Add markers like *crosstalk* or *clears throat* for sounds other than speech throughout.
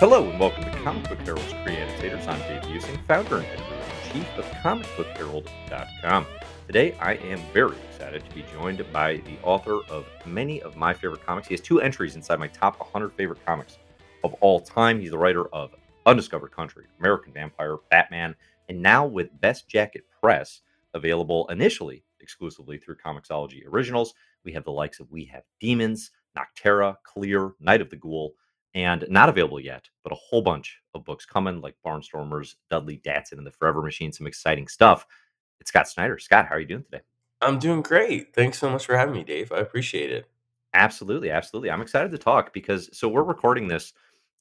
Hello and welcome to Comic Book Herald's Creative I'm Dave Buesing, founder and editor-in-chief of comicbookherald.com. Today, I am very excited to be joined by the author of many of my favorite comics. He has two entries inside my top 100 favorite comics of all time. He's the writer of Undiscovered Country, American Vampire, Batman, and now with Best Jackett Press, available initially exclusively through Comixology Originals. We have the likes of We Have Demons, Nocterra, Clear, Night of the Ghoul, and not available yet, but a whole bunch of books coming, like Barnstormers, Dudley Datson, and the Forever Machine. Some exciting stuff. It's Scott Snyder. Scott, how are you doing today? I'm doing great. Thanks so much for having me, Dave. I appreciate it. Absolutely, absolutely. I'm excited to talk because so we're recording this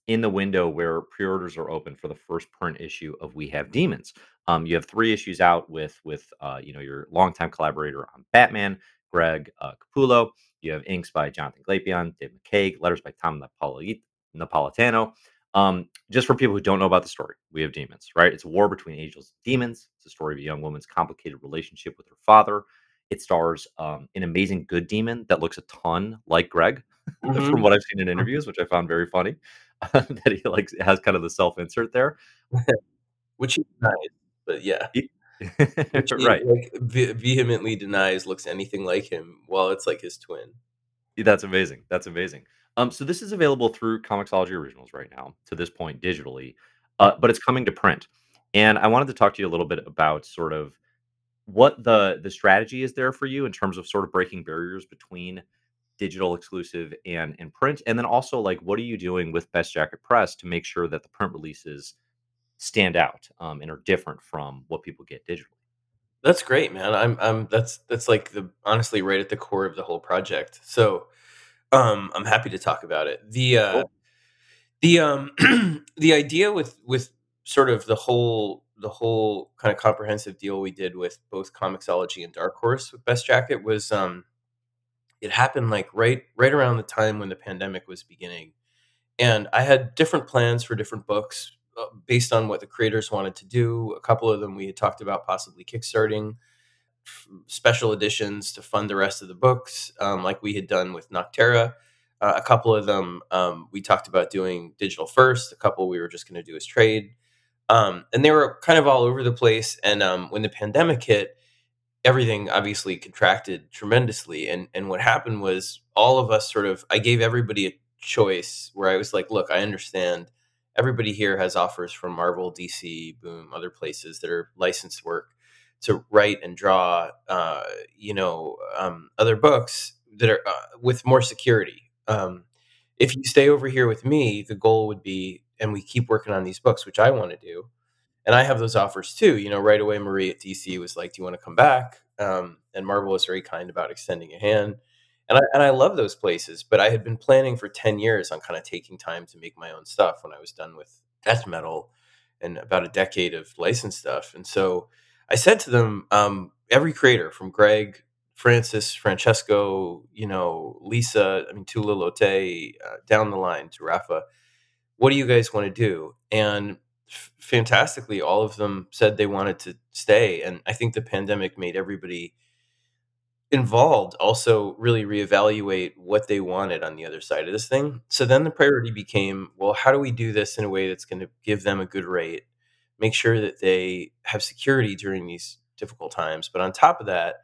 in the window where pre-orders are open for the first print issue of We Have Demons. Um, you have three issues out with with uh, you know your longtime collaborator on Batman, Greg uh, Capullo. You have inks by Jonathan Glapion, Dave McCaig, letters by Tom Napolitano. Um, just for people who don't know about the story, we have demons, right? It's a war between angels and demons. It's a story of a young woman's complicated relationship with her father. It stars um, an amazing good demon that looks a ton like Greg, *laughs* mm-hmm. from what I've seen in *laughs* interviews, which I found very funny. *laughs* that he like has kind of the self insert there, which he denies, but yeah. Which he, right. Like, ve- vehemently denies looks anything like him while it's like his twin. That's amazing. That's amazing. Um, so this is available through Comixology Originals right now to this point digitally, uh, but it's coming to print. And I wanted to talk to you a little bit about sort of what the the strategy is there for you in terms of sort of breaking barriers between digital exclusive and and print, and then also like what are you doing with Best Jackett Press to make sure that the print releases stand out um, and are different from what people get digitally. That's great, man. I'm I'm that's that's like the honestly right at the core of the whole project. So um I'm happy to talk about it. The uh cool. the um *clears throat* the idea with with sort of the whole the whole kind of comprehensive deal we did with both Comixology and Dark Horse with Best Jackett was um it happened like right right around the time when the pandemic was beginning. And I had different plans for different books uh, based on what the creators wanted to do. A couple of them we had talked about possibly kickstarting special editions to fund the rest of the books, um, like we had done with Nocterra. Uh, a couple of them um, we talked about doing digital first. A couple we were just going to do as trade, um, and they were kind of all over the place. And um, when the pandemic hit, everything obviously contracted tremendously. And and what happened was all of us sort of I gave everybody a choice where I was like, look, I understand everybody here has offers from Marvel, DC, Boom, other places that are licensed work to write and draw, uh, you know, um, other books that are uh, with more security. Um, if you stay over here with me, the goal would be, and we keep working on these books, which I want to do, and I have those offers too. You know, right away, Marie at DC was like, "Do you want to come back?" Um, and Marvel was very kind about extending a hand, and I and I love those places. But I had been planning for ten years on kind of taking time to make my own stuff when I was done with death metal and about a decade of licensed stuff, and so I said to them, um, every creator from Greg, Francis, Francesco, you know, Lisa, I mean, Tula Lotay, uh, down the line to Rafa, what do you guys want to do? And f- fantastically, all of them said they wanted to stay. And I think the pandemic made everybody involved also really reevaluate what they wanted on the other side of this thing. So then the priority became, well, how do we do this in a way that's going to give them a good rate? Make sure that they have security during these difficult times. But on top of that,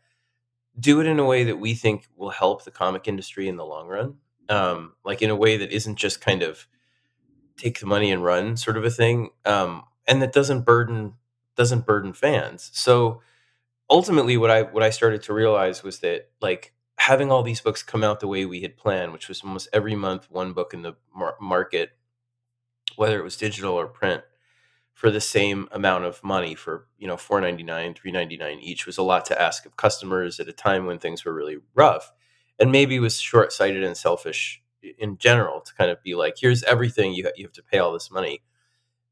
do it in a way that we think will help the comic industry in the long run. Um, like in a way that isn't just kind of take the money and run sort of a thing. Um, and that doesn't burden doesn't burden fans. So ultimately what I what I started to realize was that like having all these books come out the way we had planned, which was almost every month one book in the mar- market, whether it was digital or print, for the same amount of money for you know 499 399 each was a lot to ask of customers at a time when things were really rough. And maybe was short-sighted and selfish in general to kind of be like here's everything you, you have to pay all this money.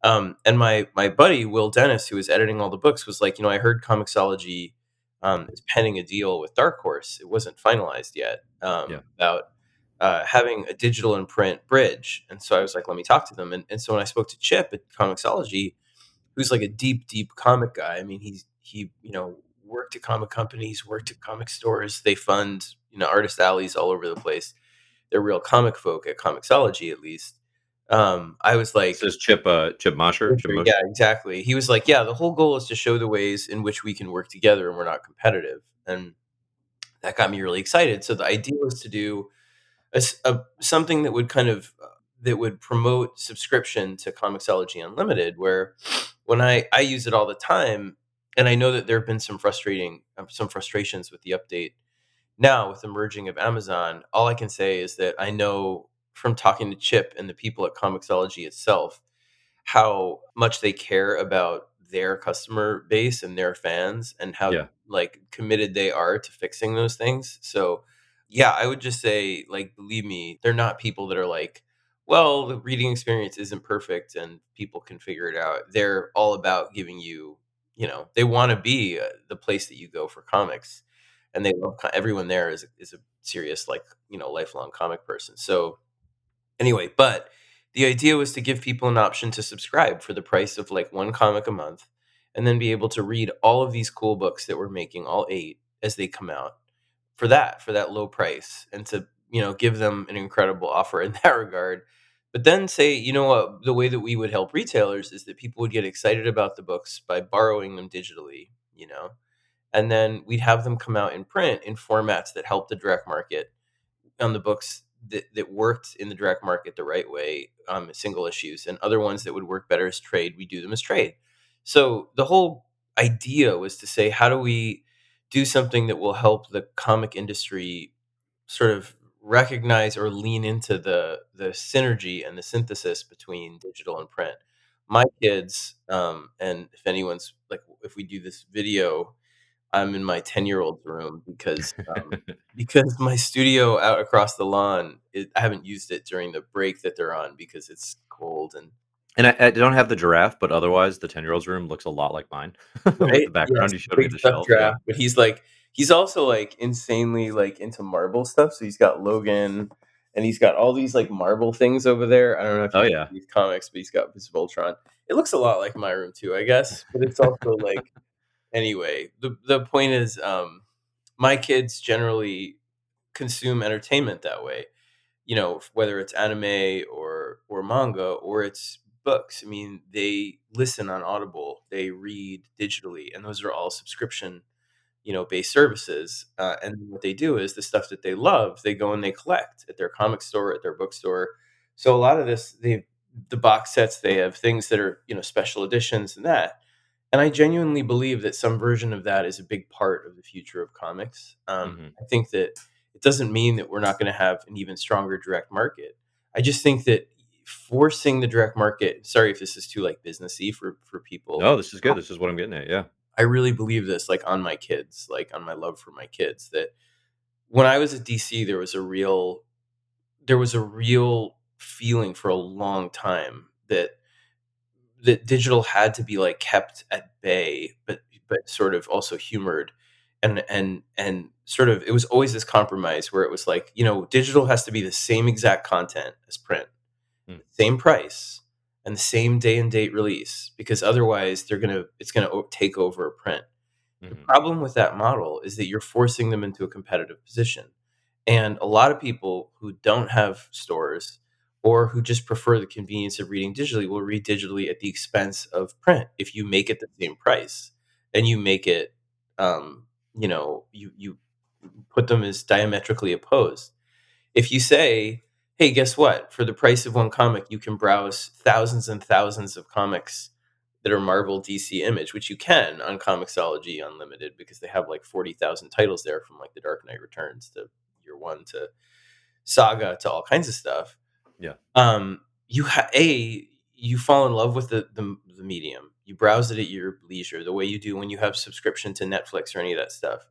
Um, and my my buddy will dennis who was editing all the books was like you know i heard comixology um, is penning a deal with dark horse. It wasn't finalized yet um, yeah. about uh, having a digital and print bridge. And so I was like, let me talk to them. And, and so when I spoke to Chip at Comixology, who's like a deep, deep comic guy. I mean, he's he you know worked at comic companies, worked at comic stores. They fund you know artist alleys all over the place. They're real comic folk at Comixology, at least. Um, I was like, This is Chip, uh, Chip Mosher? Chip Mosher? yeah, exactly. He was like, yeah, the whole goal is to show the ways in which we can work together and we're not competitive. And that got me really excited. So the idea was to do a a- something that would kind of uh, that would promote subscription to Comixology Unlimited, where when I I use it all the time, and I know that there have been some frustrating uh, some frustrations with the update now with the merging of Amazon. All I can say is that I know from talking to Chip and the people at Comixology itself how much they care about their customer base and their fans and how Yeah. like committed they are to fixing those things. So yeah, I would just say like believe me, they're not people that are like, well, the reading experience isn't perfect and people can figure it out. They're all about giving you, you know, they want to be uh, the place that you go for comics and they love everyone there is is a serious like, you know, lifelong comic person. So Anyway, but the idea was to give people an option to subscribe for the price of like one comic a month and then be able to read all of these cool books that we're making, all eight, as they come out for that, for that low price, and to, you know, give them an incredible offer in *laughs* that regard. But then say, you know what, the way that we would help retailers is that people would get excited about the books by borrowing them digitally, you know, and then we'd have them come out in print in formats that help the direct market on the books that, that worked in the direct market the right way, um, single issues, and other ones that would work better as trade, we do them as trade. So the whole idea was to say, how do we do something that will help the comic industry sort of recognize or lean into the the synergy and the synthesis between digital and print. My kids, um, and if anyone's like, if we do this video, I'm in my 10 year old's room because um, *laughs* because my studio out across the lawn, it, I haven't used it during the break that they're on because it's cold and And I, I don't have the giraffe, but otherwise, the 10 year old's room looks a lot like mine *laughs* right. the background Yes, you showed me the shelf. Yeah. But he's like he's also like insanely like into Marvel stuff. So he's got Logan and he's got all these like Marvel things over there. I don't know if Oh, yeah. these comics, but he's got this Voltron. It looks a lot like my room too, I guess. But it's also like anyway, the the point is um my kids generally consume entertainment that way. You know, whether it's anime or or manga or it's books. I mean, they listen on Audible, they read digitally, and those are all subscription, you know, based services. Uh, and what they do is the stuff that they love, they go and they collect at their comic store, at their bookstore. So a lot of this, they the box sets, they have things that are you know special editions and that. And I genuinely believe that some version of that is a big part of the future of comics. Um, hmm I think that it doesn't mean that we're not going to have an even stronger direct market. I just think that forcing the direct market. Sorry if this is too like businessy for for people. No, this is good. This is what I'm getting at. Yeah. I really believe this, like on my kids, like on my love for my kids. That when I was at DC, there was a real, there was a real feeling for a long time that that digital had to be like kept at bay, but but sort of also humored, and and and sort of it was always this compromise where it was like you know digital has to be the same exact content as print, Hmm. same price, and the same day and date release because otherwise they're gonna it's gonna take over a print. The hmm problem with that model is that you're forcing them into a competitive position. And a lot of people who don't have stores or who just prefer the convenience of reading digitally will read digitally at the expense of print if you make it the same price and you make it um, you know you you put them as diametrically opposed if you say hey guess what? For the price of one comic you can browse thousands and thousands of comics that are marvel dc image which you can on comixology unlimited because they have like 40000 titles there from like the dark knight returns to year one to saga to all kinds of stuff. Yeah. um you ha- a you fall in love with the, the the medium. You browse it at your leisure the way you do when you have subscription to netflix or any of that stuff.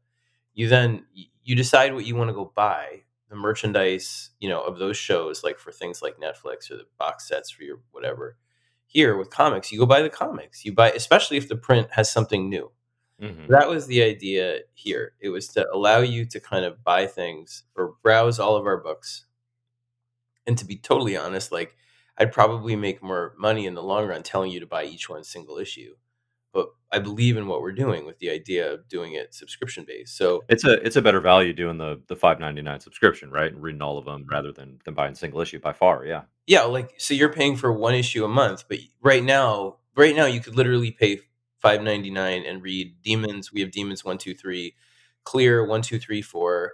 You then you decide what you want to go buy the merchandise you know of those shows like for things like netflix or the box sets for your whatever here with comics you go buy the comics. You buy especially if the print has something new. Hmm that was the idea here. It was to allow you to kind of buy things or browse all of our books. And to be totally honest like i'd probably make more money in the long run telling you to buy each one single issue I believe in what we're doing with the idea of doing it subscription based. So It's a it's a better value doing the the $5.99 subscription, right? And reading all of them mm-hmm. rather than than buying single issue by far, yeah. Yeah, like, so you're paying for 1 issue a month, but right now right now, you could literally pay $5.99 and read Demons, we have Demons one two three, Clear 1, 2, 3, 4,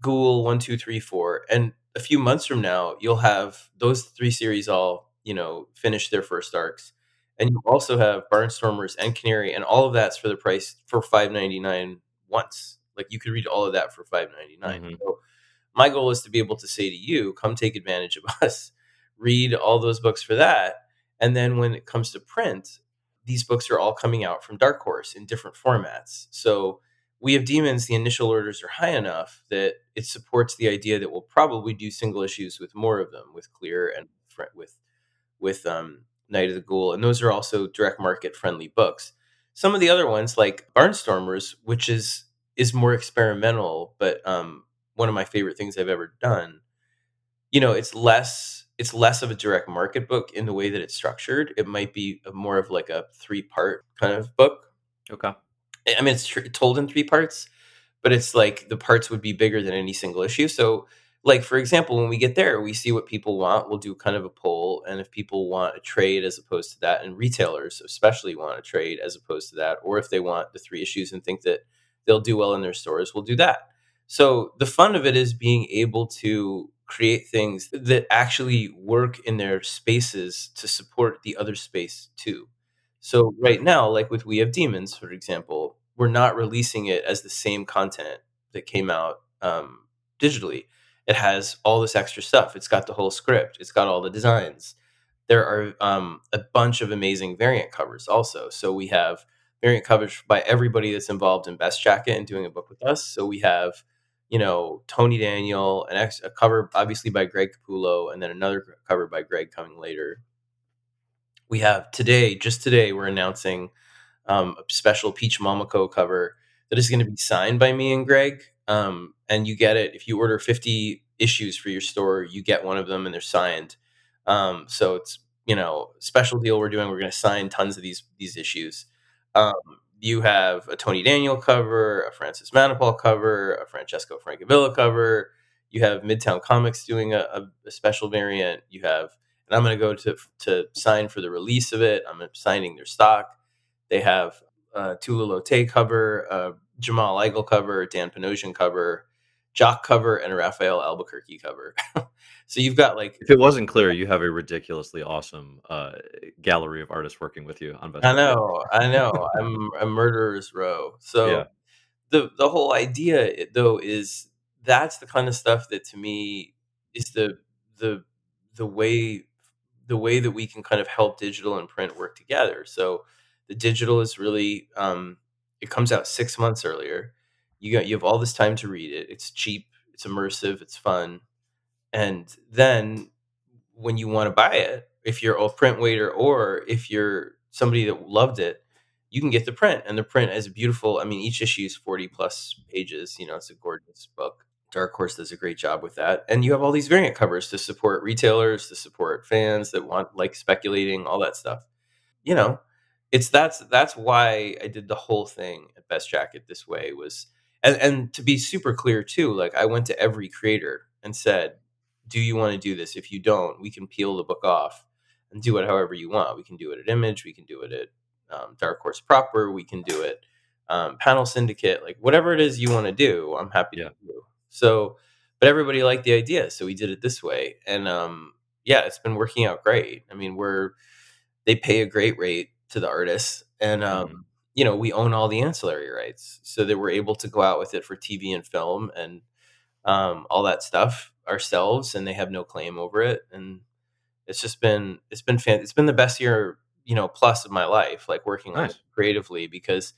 Ghoul 1, 2, 3, 4, and a few months from now, you'll have those 3 series all, you know, finish their first arcs, and you also have Barnstormers and Canary, and all of that's for the price for $5.99 once. Like, you could read all of that for $5.99. Mhm. So, my goal is to be able to say to you, "Come take advantage of *laughs* us, read all those books for that," and then when it comes to print, these books are all coming out from Dark Horse in different formats. So, We Have Demons, the initial orders are high enough that it supports the idea that we'll probably do single issues with more of them, with Clear and with with, um, Night of the Ghoul, and those are also direct market friendly books. Some of the other ones, like Barnstormers, which is is more experimental, but, um, one of my favorite things I've ever done, you know, it's less it's less of a direct market book in the way that it's structured. It might be a more of like a three-part kind of book. Okay. I mean, it's tr told in 3 parts, but it's like the parts would be bigger than any single issue. So, like, for example, when we get there, we see what people want, we'll do kind of a poll, and if people want a trade as opposed to that, and retailers especially want a trade as opposed to that, or if they want the 3 issues and think that they'll do well in their stores, we'll do that. So, the fun of it is being able to create things that actually work in their spaces to support the other space too. So, right now, like with We Have Demons, for example, we're not releasing it as the same content that came out, um, digitally. It has all this extra stuff. It's got the whole script, it's got all the designs. There are, um, a bunch of amazing variant covers also. So, we have variant covers by everybody that's involved in Best Jackett and doing a book with us. So, we have, you know, Tony Daniel, an ex a cover obviously by Greg Capullo, and then another cover by Greg coming later. We have today just today, we're announcing, um, a special Peach Momoko cover that is gonna be signed by me and Greg, um, and you get it if you order 50 issues for your store, you get one of them and they're signed. Um, so it's, you know, special deal we're doing, we're gonna sign tons of these these issues. Um, you have a Tony Daniel cover, a Francis Manapul cover, a Francesco Francavilla cover, you have Midtown Comics doing a a special variant, you have and I'm gonna go to to sign for the release of it, I'm signing their stock. They have a Tula cover, Jamal Igle cover, Dan Panosian cover, Jock cover, and a Rafael Albuquerque cover. *laughs* So you've got, like If it wasn't clear, you have a ridiculously awesome, uh, gallery of artists working with you on Best I know, I know, I'm a murderer's row. Yeah. So, the the whole idea, though, is that's the kind of stuff that to me is the the the way the way that we can kind of help digital and print work together. So, the digital is really, um it comes out 6 months earlier. You got you have all this time to read it, it's cheap, it's immersive, it's fun, and then when you wanna buy it, if you're a print waiter or if you're somebody that loved it, you can get the print, and the print is beautiful. I mean, each issue is 40 plus pages, you know, it's a gorgeous book. Dark Horse does a great job with that, and you have all these variant covers to support retailers, to support fans that want like speculating, all that stuff. You know, it's that's that's why I did the whole thing at Best Jackett this way was and and to be super clear too, like, I went to every creator and said, "Do you wanna do this? If you don't, we can peel the book off and do it however you want. We can do it at Image, we can do it at, um, Dark Horse proper, we can do it, um, Panel Syndicate, like, whatever it is you wanna do, I'm happy to do." So but everybody liked the idea, so we did it this way, and, um, yeah, it's been working out great. I mean, we're they pay a great rate to the artists, and, um, you know, we own all the ancillary rights, so that we're able to go out with it for TV and film and, um, all that stuff ourselves, and they have no claim over it, and it's just been it's been fan it's been the best year, you know, plus of my life, like, working on it creatively because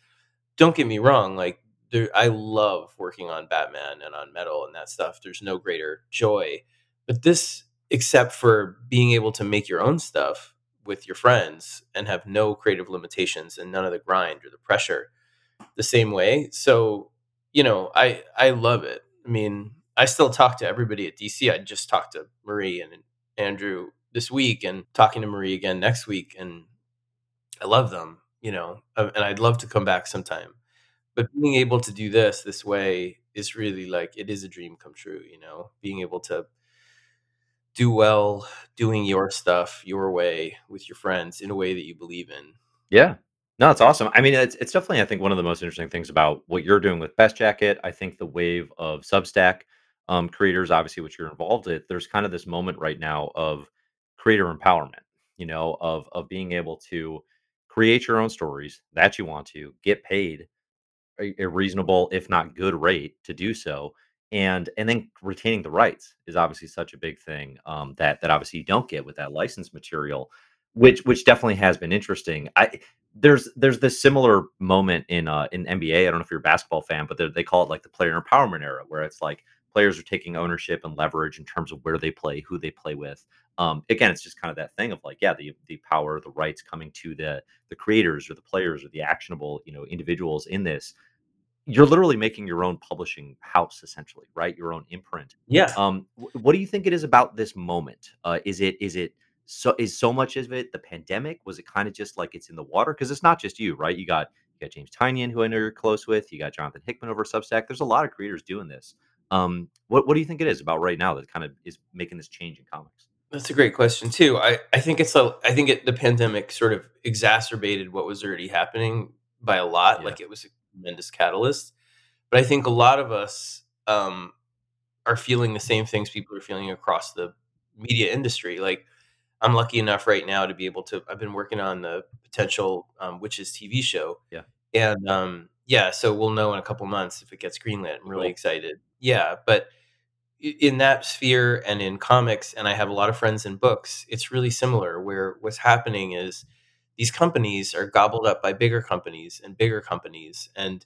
don't get me wrong, like, there I love working on Batman and on Metal and that stuff, there's no greater joy. But this except for being able to make your own stuff with your friends and have no creative limitations and none of the grind or the pressure the same way, so, you know, I I love it. I mean, I still talk to everybody at DC, I just talked to Marie and Andrew this week and talking to Marie again next week, and I love them. you know, uh, and I'd love to come back sometime. But being able to do this this way is really like it is a dream come true, you know, being able to do well doing your stuff your way with your friends in a way that you believe in. Yeah. No, it's awesome. I mean, it's it's definitely I think one of the most interesting things about what you're doing with Best Jackett. I think the wave of Substack um, creators, obviously, which you're involved with, there's kind of this moment right now of creator empowerment. You know, of of being able to create your own stories that you want to get paid a, a reasonable, if not good rate to do so. And and then retaining the rights is obviously such a big thing um, that that obviously you don't get with that licensed material, which which definitely has been interesting. I there's there's this similar moment in uh, in NBA. I don't know if you're a basketball fan, but they they call it like the player empowerment era, where it's like players are taking ownership and leverage in terms of where they play, who they play with. Um, again, it's just kind of that thing of like, yeah, the the power, the rights coming to the the creators or the players or the actionable, you know, individuals in this you're literally making your own publishing house essentially, right? Your own imprint. Yeah. Um, what do you think it is about this moment? Uh, is it is it so is so much of it the pandemic? Was it kind of just like it's in the water? Because it's not just you, right? You got you got James Tynion, who I know you're close with. You got Jonathan Hickman over Substack. There's a lot of creators doing this. Um, what what do you think it is about right now that kind of is making this change in comics? That's a great question too. I, I think it's a I think it, the pandemic sort of exacerbated what was already happening by a lot. Yeah. Like it was tremendous catalyst. But I think a lot of us um, are feeling the same things people are feeling across the media industry. Like I'm lucky enough right now to be able to. I've been working on the potential um, Wytches TV show, Yeah. and um, yeah, so we'll know in a couple months if it gets greenlit. I'm really Cool. excited. Yeah, but in that sphere and in comics, and I have a lot of friends in books. It's really similar. Where what's happening is these companies are gobbled up by bigger companies and bigger companies, and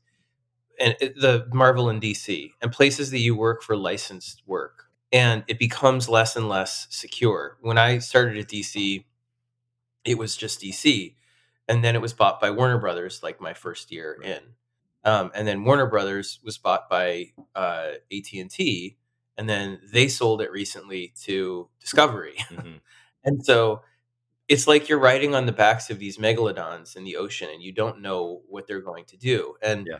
and it- the Marvel and DC and places that you work for licensed work, and it becomes less and less secure. When I started at DC, it was just DC, and then it was bought by Warner Brothers, like my first year in, um, and then Warner Brothers was bought by uh, AT and T, and then they sold it recently to Discovery, Mhm. *laughs* and so it's like you're riding on the backs of these megalodons in the ocean, and you don't know what they're going to do, and Yeah.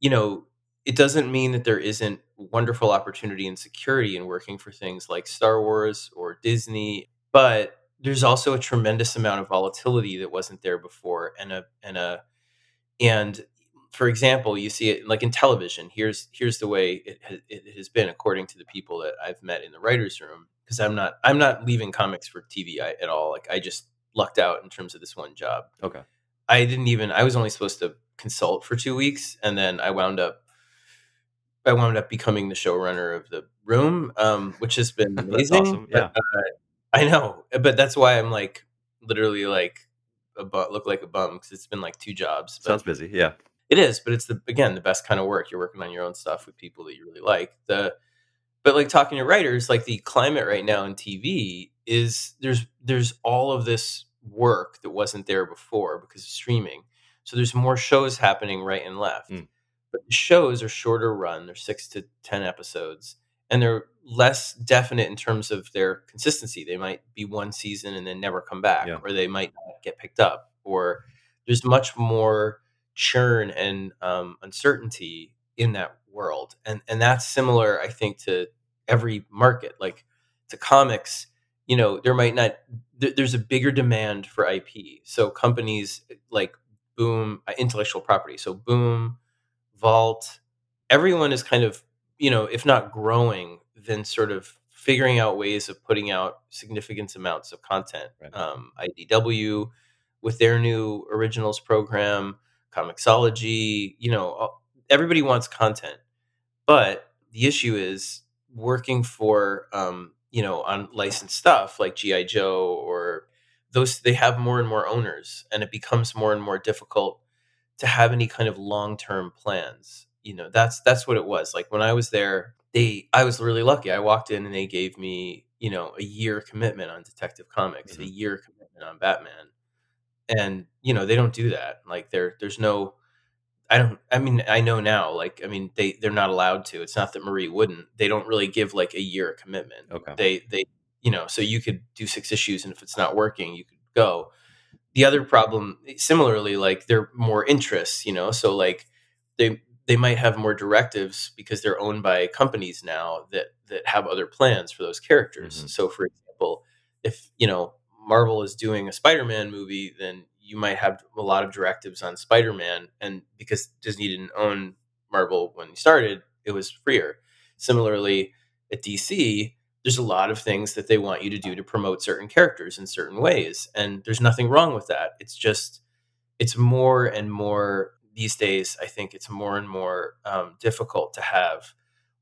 you know, it doesn't mean that there isn't wonderful opportunity and security in working for things like Star Wars or Disney, but there's also a tremendous amount of volatility that wasn't there before and a and a and for example, you see it like in television. Here's here's the way it, it has been according to the people that I've met in the writers room because I'm not I'm not leaving comics for TV at all. Like I just lucked out in terms of this one job. Okay. I didn't even I was only supposed to consult for 2 weeks and then I wound up I wound up becoming the showrunner of the room, um, which has been *laughs* amazing. awesome. But, Yeah. uh, I know, but that's why I'm like literally like a bu- look like a bum because it's been like two jobs. But Sounds busy. Yeah. it is, but it's the again the best kind of work. You're working on your own stuff with people that you really like. The but like talking to writers, like the climate right now in TV is there's there's all of this work that wasn't there before because of streaming. So there's more shows happening right and left. Mm. But the shows are shorter run. They're six to ten episodes, and they're less definite in terms of their consistency. They might be one season and then never come back, Yeah. or they might not get picked up, or there's much more churn and um, uncertainty in that world, and and that's similar, I think, to every market. Like to comics, you know, there might not. Th- there's a bigger demand for IP, so companies like Boom, uh, intellectual property. So Boom, Vault, everyone is kind of, you know, if not growing, then sort of figuring out ways of putting out significant amounts of content. Right. Um, IDW with their new originals program, Comixology, you know, everybody wants content. But the issue is working for, um, you know, on licensed stuff like GI Joe or those. They have more and more owners, and it becomes more and more difficult to have any kind of long term plans. You know, that's that's what it was. Like when I was there, they I was really lucky. I walked in and they gave me, you know, a year commitment on Detective Comics, a Mhm. year commitment on Batman. And, you know, they don't do that. Like there there's no I don't. I mean, I know now. Like, I mean, they they're not allowed to. It's not that Marie wouldn't. They don't really give like a year commitment. Okay. They they you know. So you could do six issues, and if it's not working, you could go. the other problem similarly like they're more interests you know so like they they might have more directives because they're owned by companies now that that have other plans for those characters hmm so for example if you know marvel is doing a spider-man movie then you might have a lot of directives on spider-man and because disney didn't own marvel when he started it was freer. Similarly at dc there's a lot of things that they want you to do to promote certain characters in certain ways and there's nothing wrong with that. It's just it's more and more these days i think it's more and more um, difficult to have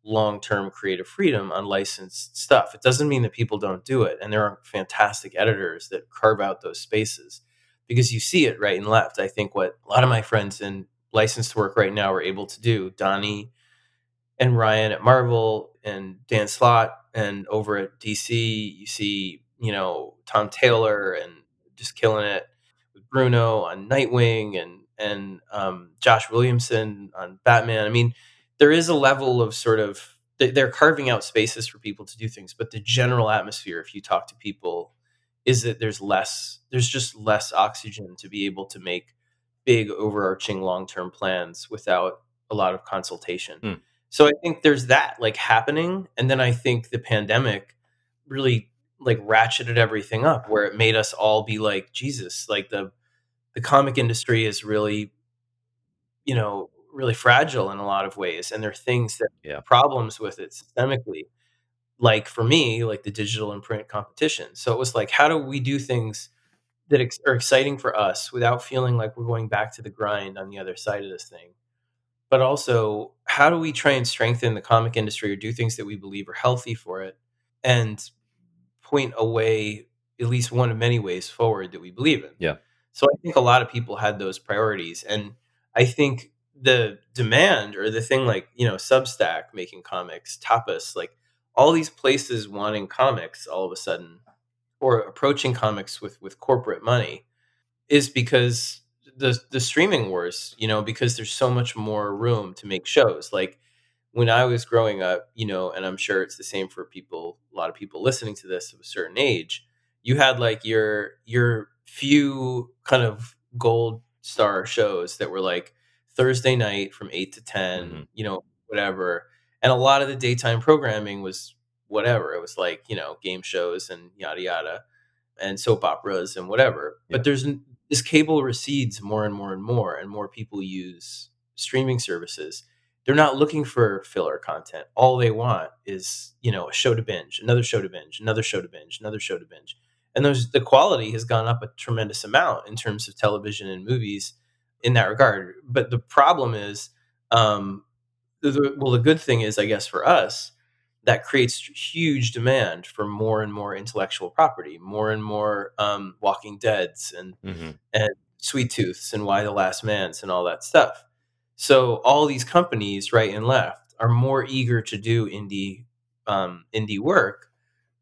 long-term creative freedom on licensed stuff. It doesn't mean that people don't do it and there are fantastic editors that carve out those spaces because you see it right and left i think what a lot of my friends in licensed work right now are able to do donnie and Ryan at Marvel and Dan Slott and over at DC, you see, you know, Tom Taylor and just killing it with Bruno on Nightwing and and um, Josh Williamson on Batman. I mean, there is a level of sort of they- they're carving out spaces for people to do things, but the general atmosphere, if you talk to people, is that there's less, there's just less oxygen to be able to make big overarching long-term plans without a lot of consultation. Hmm. So I think there's that like happening, and then I think the pandemic really like ratcheted everything up where it made us all be like Jesus, like the the comic industry is really, you know, really fragile in a lot of ways and there are things that Yeah. problems with it systemically. Like for me, like the digital and print competition. So it was like how do we do things that ex- are exciting for us without feeling like we're going back to the grind on the other side of this thing? but also how do we try and strengthen the comic industry or do things that we believe are healthy for it and point a way at least one of many ways forward that we believe in Yeah. so i think a lot of people had those priorities and i think the demand or the thing like you know substack making comics tapas like all these places wanting comics all of a sudden or approaching comics with with corporate money is because the the streaming wars, you know, because there's so much more room to make shows. Like when I was growing up, you know, and I'm sure it's the same for people, a lot of people listening to this of a certain age, you had like your your few kind of gold star shows that were like Thursday night from 8 to 10, hmm you know, whatever. And a lot of the daytime programming was whatever. It was like, you know, game shows and yada yada and soap operas and whatever. Yeah. But there's this cable recedes more and more and more, and more people use streaming services. They're not looking for filler content. All they want is you know a show to binge, another show to binge, another show to binge, another show to binge. And those the quality has gone up a tremendous amount in terms of television and movies in that regard. But the problem is, um, the, well, the good thing is, I guess, for us that creates huge demand for more and more intellectual property, more and more um, Walking Dead's and hmm and Sweet Tooths and Y the Last Man's and all that stuff. So all these companies, right and left, are more eager to do indie um, indie work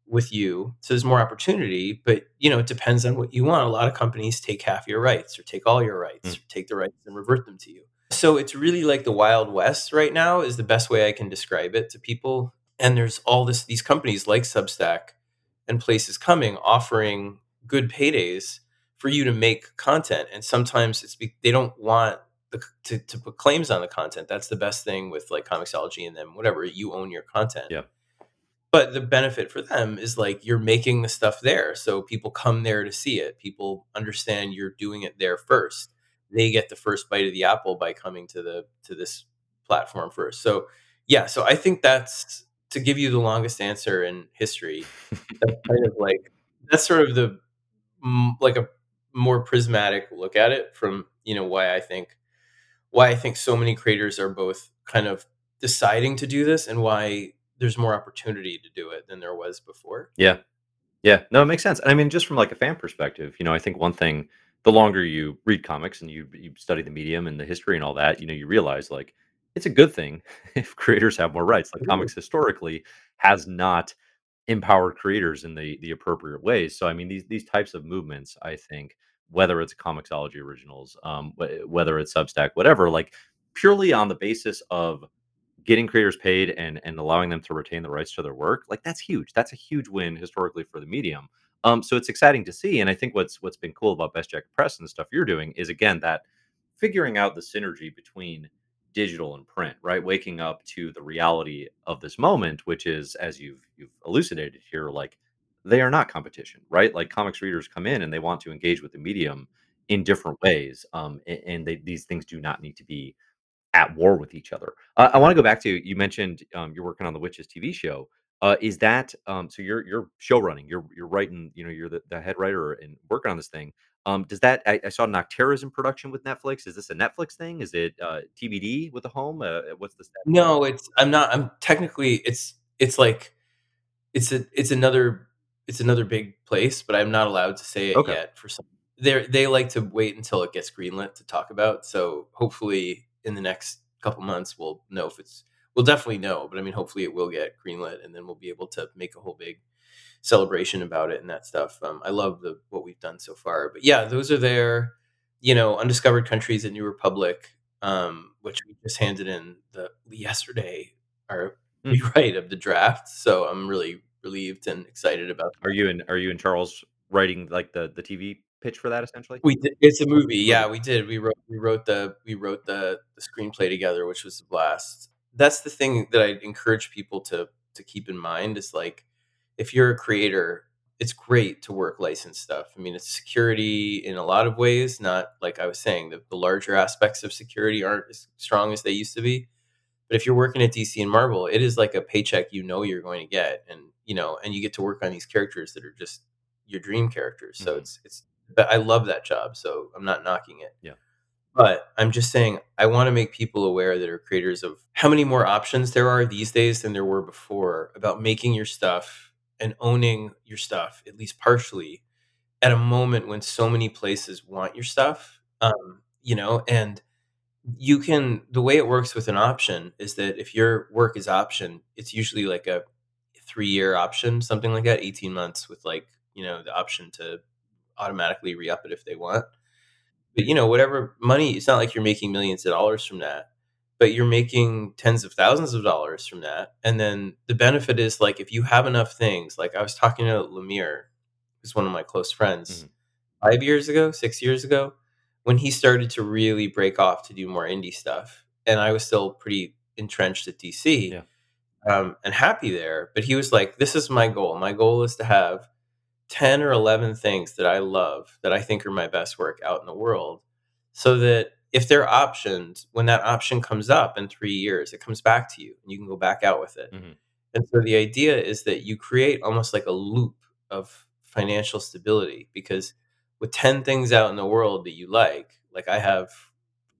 with you. So there's more opportunity, but you know it depends on what you want. A lot of companies take half your rights or take all your rights, Mm. or take the rights and revert them to you. So it's really like the Wild West right now is the best way I can describe it to people. And there's all this these companies like Substack and places coming offering good paydays for you to make content. And sometimes it's be, they don't want the, to, to put claims on the content. That's the best thing with like Comixology and them, whatever. You own your content. Yeah. But the benefit for them is like you're making the stuff there. So people come there to see it. People understand you're doing it there first. They get the first bite of the apple by coming to the to this platform first. So yeah, so I think that's to give you the longest answer in history. *laughs* That's kind of like that's sort of the like a more prismatic look at it from you know why I think why I think so many creators are both kind of deciding to do this and why there's more opportunity to do it than there was before. Yeah. Yeah, no, it makes sense. And I mean, just from like a fan perspective, you know, I think one thing, the longer you read comics and you you study the medium and the history and all that, you know, you realize like it's a good thing *laughs* if creators have more rights. Like Mhm. comics historically has not empowered creators in the the appropriate ways. So I mean, these these types of movements, I think, whether it's Comixology originals, um, wh- whether it's Substack, whatever, like purely on the basis of getting creators paid and and allowing them to retain the rights to their work, like that's huge. That's a huge win historically for the medium. Um, so it's exciting to see, and I think what's what's been cool about Best Jackett Press and the stuff you're doing is again that figuring out the synergy between digital and print, right? Waking up to the reality of this moment, which is as you've you've elucidated here, like they are not competition, right? Like comics readers come in and they want to engage with the medium in different ways, um, and they, these things do not need to be at war with each other. Uh, I want to go back to you mentioned um, you're working on the Wytches TV show. Uh, is that um, so? You're you're show running. You're you're writing. You know, you're the, the head writer and working on this thing. Um, does that? I, I saw Nocterra's in production with Netflix. Is this a Netflix thing? Is it uh, TBD with the home? Uh, what's the status? No, it's I'm not. I'm technically it's it's like it's a it's another it's another big place, but I'm not allowed to say it Okay. yet for some. They they like to wait until it gets greenlit to talk about. So hopefully in the next couple months we'll know if it's we'll definitely know. But I mean, hopefully it will get greenlit, and then we'll be able to make a whole big celebration about it and that stuff. Um, I love the what we've done so far. But yeah, those are there. You know, undiscovered countries at New Republic, um, which we just handed in the yesterday. Our *laughs* Hmm. rewrite of the draft. So I'm really relieved and excited about Are you and are you and Charles writing like the the TV pitch for that essentially? We did, it's a movie. Movie. Yeah, we did. We wrote we wrote the we wrote the, the screenplay together, which was a blast. That's the thing that I encourage people to to keep in mind is like if you're a creator, it's great to work licensed stuff. I mean, it's security in a lot of ways, not like I was saying, the, the larger aspects of security aren't as strong as they used to be But if you're working at DC and Marvel, it is like a paycheck you know you're going to get, and you know, and you get to work on these characters that are just your dream characters. So Mhm. it's it's. But I love that job, so I'm not knocking it. Yeah. But I'm just saying I want to make people aware that are creators of how many more options there are these days than there were before about making your stuff and owning your stuff at least partially at a moment when so many places want your stuff. Um, you know, and you can the way it works with an option is that if your work is option, it's usually like a three-year option, something like that, 18 months with like, you know, the option to automatically re-up it if they want. But you know, whatever money, it's not like you're making millions of dollars from that, but you're making tens of thousands of dollars from that. And then the benefit is like if you have enough things, like I was talking to Lemire, who's one of my close friends, Mhm. 5 years ago, 6 years ago, when he started to really break off to do more indie stuff. And I was still pretty entrenched at DC, Yeah. um, and happy there, but he was like, "This is my goal. My goal is to have 10 or 11 things that I love that I think are my best work out in the world so that if they're options, when that option comes up in 3 years, it comes back to you and you can go back out with it. Mhm. And so the idea is that you create almost like a loop of financial stability because with 10 things out in the world that you like, like I have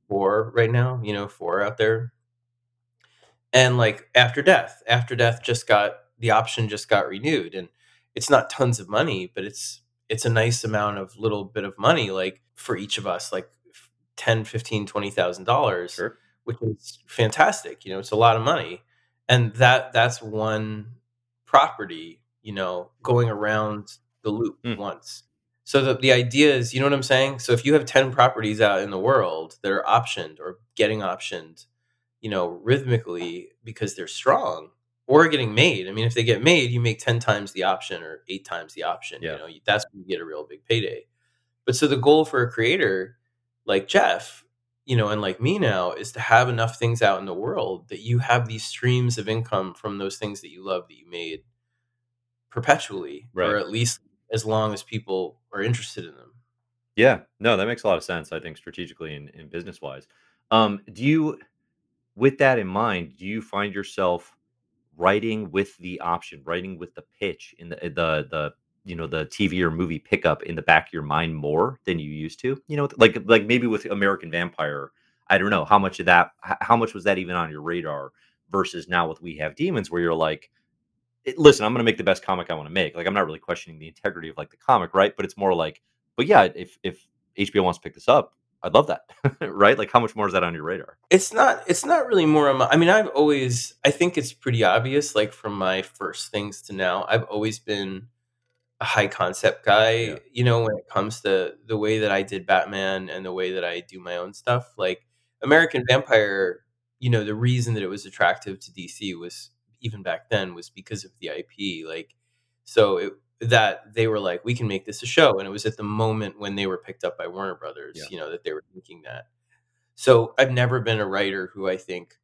4 right now, you know, 4 out there and like after death after death just got the option just got renewed and it's not tons of money but it's it's a nice amount of little bit of money like for each of us like 10 15 20 thousand dollars Sure. which is fantastic you know it's a lot of money and that that's one property you know going around the loop Mm. once so the, the idea is you know what i'm saying so if you have 10 properties out in the world that are optioned or getting optioned you know, rhythmically because they're strong or getting made. I mean, if they get made, you make 10 times the option or eight times the option. Yeah. You know, that's when you get a real big payday. But so the goal for a creator like Jeff, you know, and like me now is to have enough things out in the world that you have these streams of income from those things that you love that you made perpetually Right. or at least as long as people are interested in them. Yeah. No, that makes a lot of sense. I think strategically and, and business wise. Um, do you, with that in mind, do you find yourself writing with the option, writing with the pitch in the the the you know the TV or movie pickup in the back of your mind more than you used to? You know, like like maybe with American Vampire, I don't know how much of that, how much was that even on your radar versus now with We Have Demons, where you're like, "Eh, listen, I'm going to make the best comic I want to make. Like I'm not really questioning the integrity of like the comic, right? But it's more like, but yeah, if if HBO wants to pick this up, I'd love that, *laughs* right? Like how much more is that on your radar? It's not it's not really more on my I mean, I've always I think it's pretty obvious, like, from my first things to now, I've always been a high concept Yeah. guy, you know, when it comes to the way that I did Batman and the way that I do my own stuff, like, American Vampire, you know, the reason that it was attractive to DC was even back then, was because of the IP, like, so it that they were like, we can make this a show. And it was at the moment when they were picked up by Warner Brothers, Yeah. you know, that they were thinking that. So I've never been a writer who I think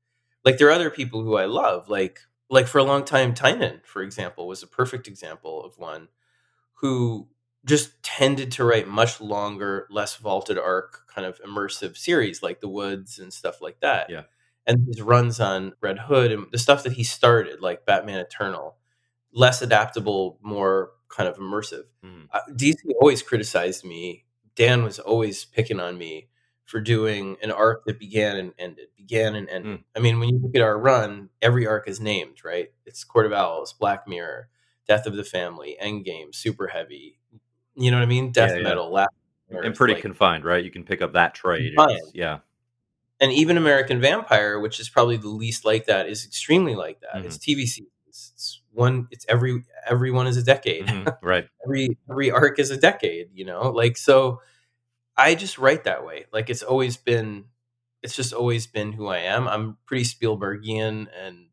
like there are other people who I love, like like for a long time, Tynion, for example, was a perfect example of one who just tended to write much longer, less vaulted arc, kind of immersive series like The Woods and stuff like that. Yeah. And his runs on Red Hood and the stuff that he started, like Batman Eternal, less adaptable, more kind of immersive. Mhm. Uh, DC always criticized me. Dan was always picking on me for doing an arc that began and ended, began and ended. Mm. I mean, when you look at our run, every arc is named, right? It's Court of Owls, Black Mirror, Death of the Family, Endgame, Super Heavy. You know what I mean? Death Yeah, yeah. Metal, Last and pretty like- confined, right? You can pick up that trade. Yeah, and even American Vampire, which is probably the least like that, is extremely like that. Mm-hmm. It's TV seasons. It's one. It's every everyone is a decade. Mhm. *laughs* right. every every arc is a decade. You know, like so. I just write that way. Like it's always been. It's just always been who I am. I'm pretty Spielbergian and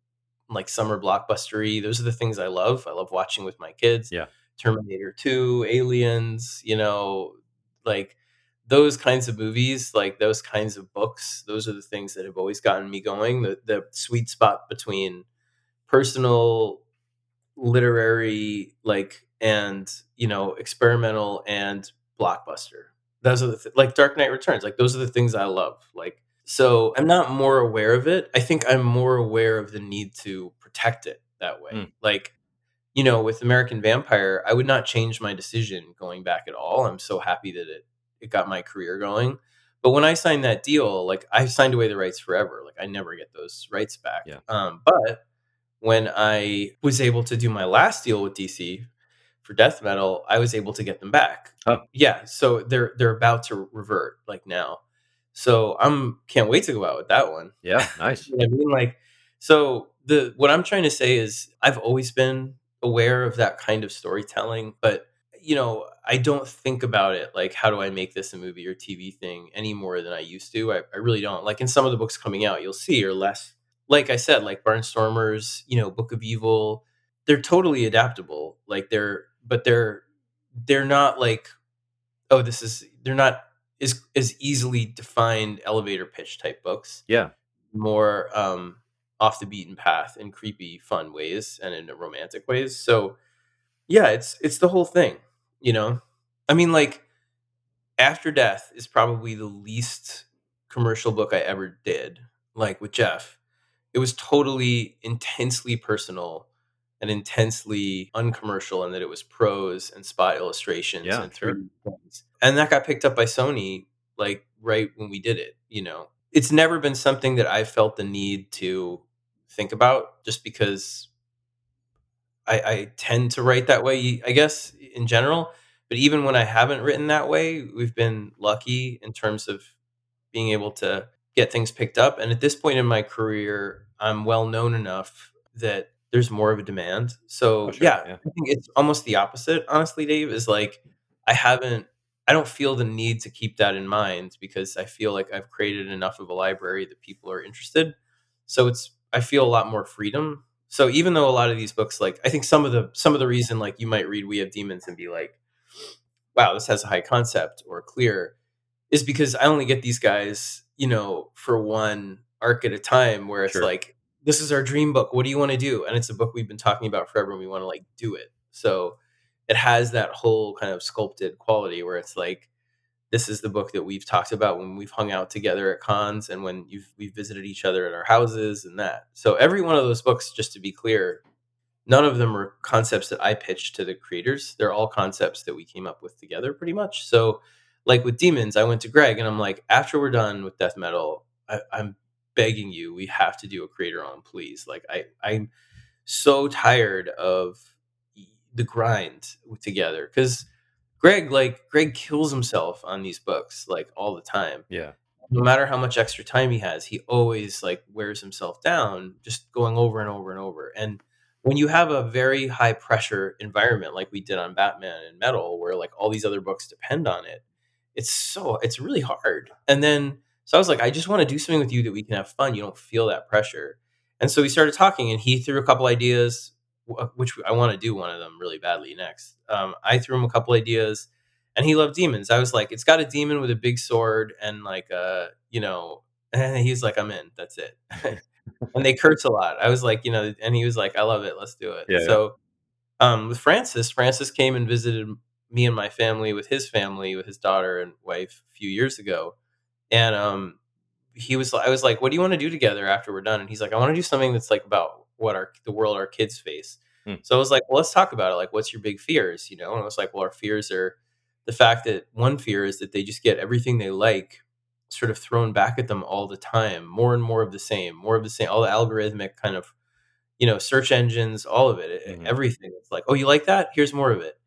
like summer blockbustery. Those are the things I love. I love watching with my kids. Yeah. Terminator 2, Aliens, you know, like those kinds of movies, like those kinds of books, those are the things that have always gotten me going. The the sweet spot between personal, literary, like and you know, experimental and blockbuster. Those are the th- like Dark Knight Returns. Like those are the things I love. Like so, I'm not more aware of it. I think I'm more aware of the need to protect it that way. Mm. Like you know, with American Vampire, I would not change my decision going back at all. I'm so happy that it it got my career going. But when I signed that deal, like I signed away the rights forever. Like I never get those rights back. Yeah. Um, but when I was able to do my last deal with DC for death metal, I was able to get them back. Oh. Yeah. So they're they're about to revert like now. So I'm can't wait to go out with that one. Yeah, *laughs* nice. You know I mean? Like, so the what I'm trying to say is I've always been aware of that kind of storytelling, but you know, I don't think about it like how do I make this a movie or TV thing any more than I used to. I, I really don't. Like in some of the books coming out, you'll see are less like I said, like Barnstormers, you know, Book of Evil, they're totally adaptable. Like they're but they're they're not like oh, this is they're not as as easily defined elevator pitch type books. Yeah, more um off the beaten path in creepy fun ways and in romantic ways. So yeah it's it's the whole thing you know? I mean like after death is probably the least commercial book i ever did like with jeff it was totally intensely personal and intensely uncommercial in that it was prose and spot illustrations Yeah, and sure. 3D and that got picked up by sony like right when we did it you know? It's never been something that i felt the need to think about just because I, I tend to write that way i guess in general. But even when i haven't written that way we've been lucky in terms of being able to get things picked up and at this point in my career i'm well known enough that there's more of a demand so Oh, sure, yeah, yeah. i think it's almost the opposite honestly dave is like i haven't I don't feel the need to keep that in mind because I feel like I've created enough of a library that people are interested. So it's I feel a lot more freedom. So even though a lot of these books like I think some of the some of the reason like you might read We Have Demons and be like wow, this has a high concept or clear is because I only get these guys, you know, for one arc at a time where it's Sure. like this is our dream book. What do you want to do? And it's a book we've been talking about forever and we want to like do it. So it has that whole kind of sculpted quality where it's like this is the book that we've talked about when we've hung out together at cons and when you've we've visited each other at our houses and that. So every one of those books, just to be clear, none of them are concepts that I pitched to the creators. They're all concepts that we came up with together pretty much. So like with demons, I went to Greg and I'm like, after we're done with death metal, I, I'm begging you, we have to do a creator on, please. Like I I'm so tired of the grind together because Greg, like Greg, kills himself on these books like all the time. Yeah. No matter how much extra time he has, he always like wears himself down, just going over and over and over. And when you have a very high pressure environment like we did on Batman and Metal, where like all these other books depend on it, it's so it's really hard. And then so I was like, I just want to do something with you that we can have fun. You don't feel that pressure. And so we started talking, and he threw a couple ideas uh, which I want to do one of them really badly next. Um, I threw him a couple ideas, and he loved demons. I was like, it's got a demon with a big sword and like a you know, and he's like, I'm in. That's it. *laughs* and they curse a lot. I was like, you know, and he was like, I love it. Let's do it. Yeah, yeah. So um, with Francis, Francis came and visited me and my family with his family, with his daughter and wife a few years ago. And um, he was, I was like, what do you want to do together after we're done? And he's like, I want to do something that's like about what our, the world our kids face. Hmm. So I was like, well, let's talk about it. Like, what's your big fears? You know? And I was like, well, our fears are the fact that one fear is that they just get everything they like sort of thrown back at them all the time, more and more of the same, more of the same, all the algorithmic kind of you know, search engines, all of it, Mhm. everything. It's like, oh, you like that? Here's more of it,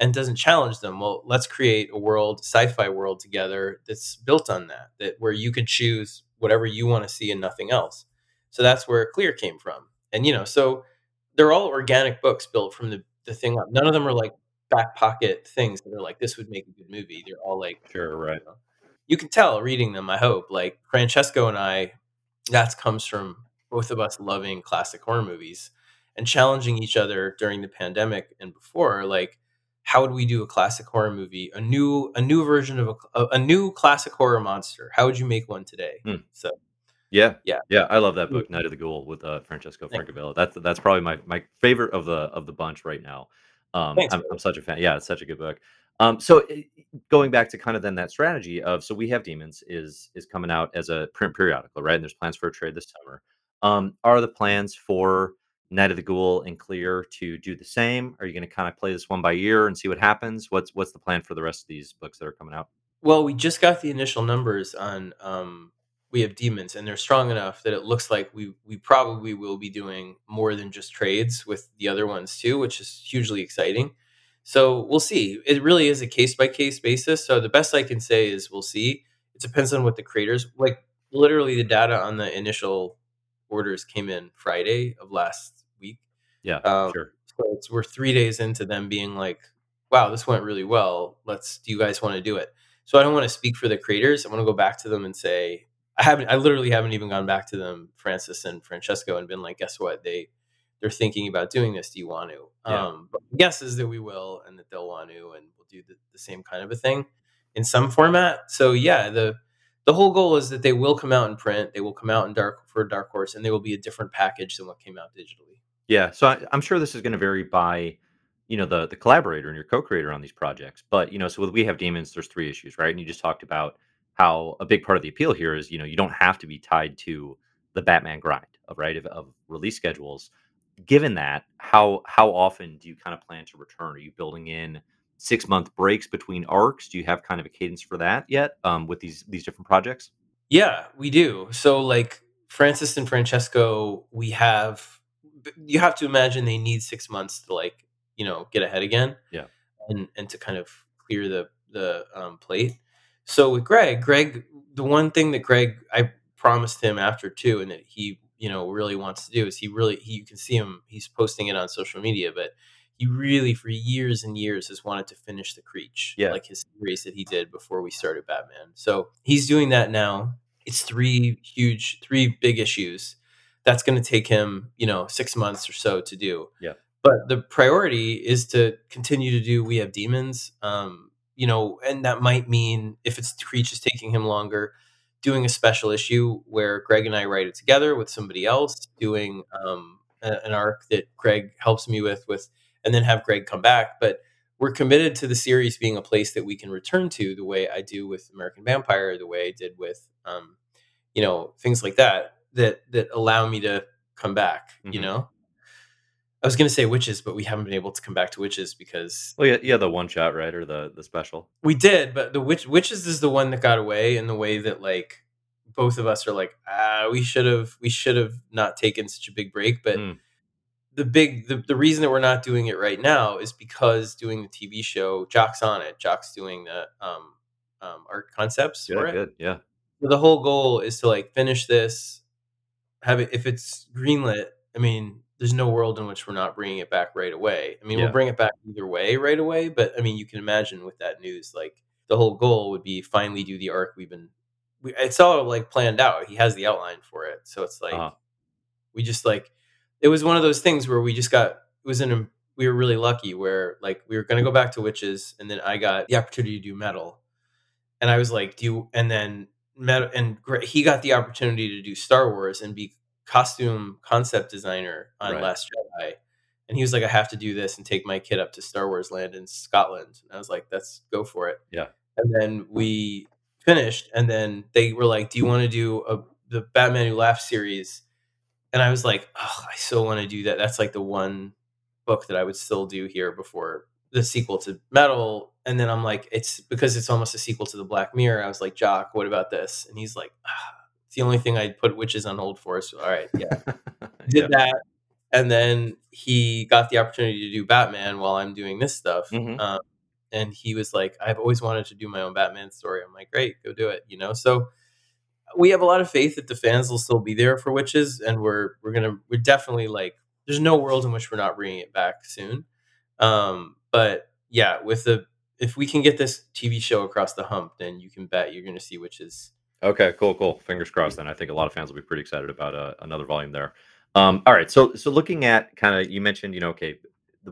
and doesn't challenge them. Well, let's create a world, sci-fi world together that's built on that, that where you can choose whatever you want to see and nothing else. So that's where Clear came from, and you know, so they're all organic books built from the the thing up. None of them are like back pocket things that are like this would make a good movie. They're all like Sure, right. you can tell reading them. I hope like Francesco and I, that comes from both of us loving classic horror movies and challenging each other during the pandemic and before. Like, how would we do a classic horror movie, a new a new version of a, a new classic horror monster? How would you make one today? Hmm. So Yeah, Yeah. yeah, I love that book, Night of the Ghoul, with uh, Francesco Francavilla. That's that's probably my my favorite of the of the bunch right now. Um, Thanks, I'm. I'm such a fan. Yeah, it's such a good book. Um, so going back to kind of then that strategy of so we have demons is is coming out as a print periodical, right? And there's plans for a trade this summer. Um, are the plans for Night of the Ghoul and Clear to do the same? Are you going to kind of play this one by year and see what happens? What's what's the plan for the rest of these books that are coming out? Well, we just got the initial numbers on um, we have demons, and they're strong enough that it looks like we we probably will be doing more than just trades with the other ones too, which is hugely exciting. So we'll see. It really is a case by case basis. So the best I can say is we'll see. It depends on what the creators like. Literally, the data on the initial orders came in Friday of last. Yeah, Um, sure. so it's we're three days into them being like, "Wow, this went really well. Let's. Do you guys want to do it?" So I don't want to speak for the creators. I want to go back to them and say, I haven't. I literally haven't even gone back to them, Francis and Francesco, and been like, "Guess what? They they're thinking about doing this. Do you want to?" Yeah. Um, but guess is that we will, and that they'll want to, and we'll do the, the same kind of a thing in some format. So yeah, the the whole goal is that they will come out in print. They will come out in dark for Dark Horse, and they will be a different package than what came out digitally. Yeah, so I, I'm sure this is going to vary by, you know, the the collaborator and your co-creator on these projects. But you know, so with We Have Demons, there's three issues, right? And you just talked about how a big part of the appeal here is, you know, you don't have to be tied to the Batman grind of right of, of release schedules. Given that, how how often do you kind of plan to return? Are you building in six month breaks between arcs? Do you have kind of a cadence for that yet um, with these these different projects? Yeah, we do. So like Francis and Francesco, we have you have to imagine they need 6 months to like, you know, get ahead again Yeah. and and to kind of clear the the um, plate. So with Greg, Greg the one thing that Greg I promised him after two and that he, you know, really wants to do is he really he you can see him he's posting it on social media, but he really for years and years has wanted to finish the Creech, Yeah. like his series that he did before we started Batman. So he's doing that now. It's three huge, three big issues. That's going to take him, you know, six months or so to do. Yeah. But the priority is to continue to do We Have Demons. Um, you know, and that might mean if it's Creech is taking him longer, doing a special issue where Greg and I write it together with somebody else, doing um, a- an arc that Greg helps me with, with, and then have Greg come back. But we're committed to the series being a place that we can return to the way I do with American Vampire, the way I did with, um, you know, things like that that that allow me to come back. You Mhm. know, I was going to say Wytches, but we haven't been able to come back to Wytches because Well, yeah, yeah, the one shot, right, or the the special. we did. But the witch Wytches is the one that got away in the way that like both of us are like, ah, we should have we should have not taken such a big break, but. Mm. the big the, the reason that we're not doing it right now is because doing the TV show, Jock's on it. Jock's doing the um, um, art concepts for Good, it. yeah, the whole goal is to like finish this, have it if it's greenlit. I mean, there's no world in which we're not bringing it back right away. I mean, Yeah. we'll bring it back either way right away. But I mean, you can imagine with that news, like the whole goal would be finally do the arc we've been. We, it's all like planned out. He has the outline for it, so it's like uh-huh. we just like it was one of those things where we just got it was an we were really lucky where like we were going to go back to Wytches and then I got the opportunity to do metal. And I was like, "Do you?" And then metal and he got the opportunity to do Star Wars and be costume concept designer on Right. Last Jedi. And he was like, "I have to do this and take my kid up to Star Wars Land in Scotland." And I was like, "Let's go for it." Yeah. And then we finished, and then they were like, "Do you want to do a the Batman Who Laughs series?" And I was like, "Oh, I so want to do that." That's like the one book that I would still do here before the sequel to Metal. And then I'm like, it's because it's almost a sequel to the Black Mirror. I was like, Jock, what about this? And he's like, ah, it's the only thing I'd put Wytches on hold for. So all right, yeah, *laughs* did yeah. that. And then he got the opportunity to do Batman while I'm doing this stuff. Mhm. Um, and he was like, I've always wanted to do my own Batman story. I'm like, great, go do it. You know, so we have a lot of faith that the fans will still be there for Wytches, and we're we're gonna we're definitely like, there's no world in which we're not bringing it back soon. Um, but yeah, with the if we can get this TV show across the hump, then you can bet you're gonna see Wytches. Okay, cool, cool. Fingers crossed. Then I think a lot of fans will be pretty excited about uh, another volume there. Um, all right, so so looking at kind of you mentioned, you know, okay,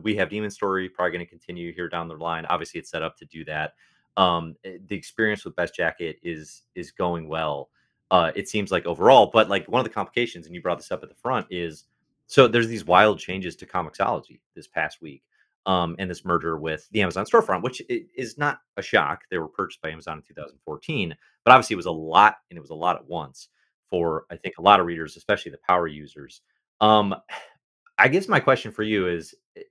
we have Demon Story probably going to continue here down the line. Obviously, it's set up to do that. Um, eh, the experience with Best Jackett is is going well. Uh, it seems like overall, but like one of the complications, and you brought this up at the front, is so there's these wild changes to Comixology this past week, um, and this merger with the Amazon storefront, which is not a shock. They were purchased by Amazon in 2014, but obviously it was a lot, and it was a lot at once for I think a lot of readers, especially the power users. Um, I guess my question for you is eh,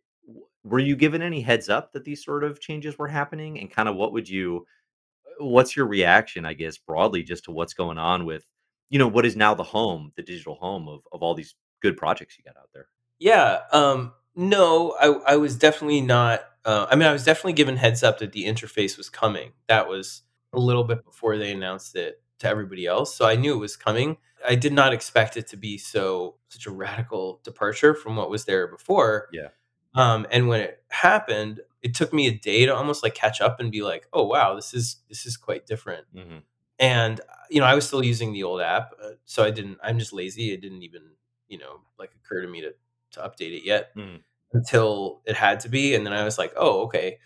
were you given any heads up that these sort of changes were happening and kind of what would you what's your reaction i guess broadly just to what's going on with you know what is now the home the digital home of, of all these good projects you got out there Yeah. Um, no, I I was definitely not. Uh, I mean, I was definitely given heads up that the interface was coming. That was a little bit before they announced it to everybody else, so I knew it was coming. I did not expect it to be so such a radical departure from what was there before. yeah Um, and when it happened, it took me a day to almost like catch up and be like, "Oh wow, this is this is quite different." hmm And uh, you know, I was still using the old app, uh, so I didn't. I'm just lazy. It didn't even you know like occur to me to to update it yet hmm until it had to be, and then I was like, "Oh, okay."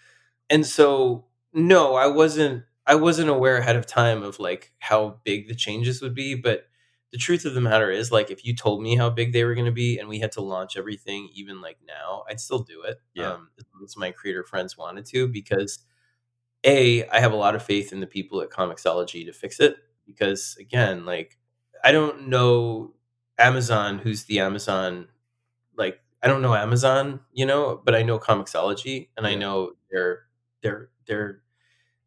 And so no, I wasn't. I wasn't aware ahead of time of like how big the changes would be, but the truth of the matter is like if you told me how big they were going to be and we had to launch everything even like now i'd still do it Yeah. um as long as my creator friends wanted to because a i have a lot of faith in the people at comixology to fix it because again like i don't know amazon who's the amazon like i don't know amazon you know but i know comixology and i know they're they're they're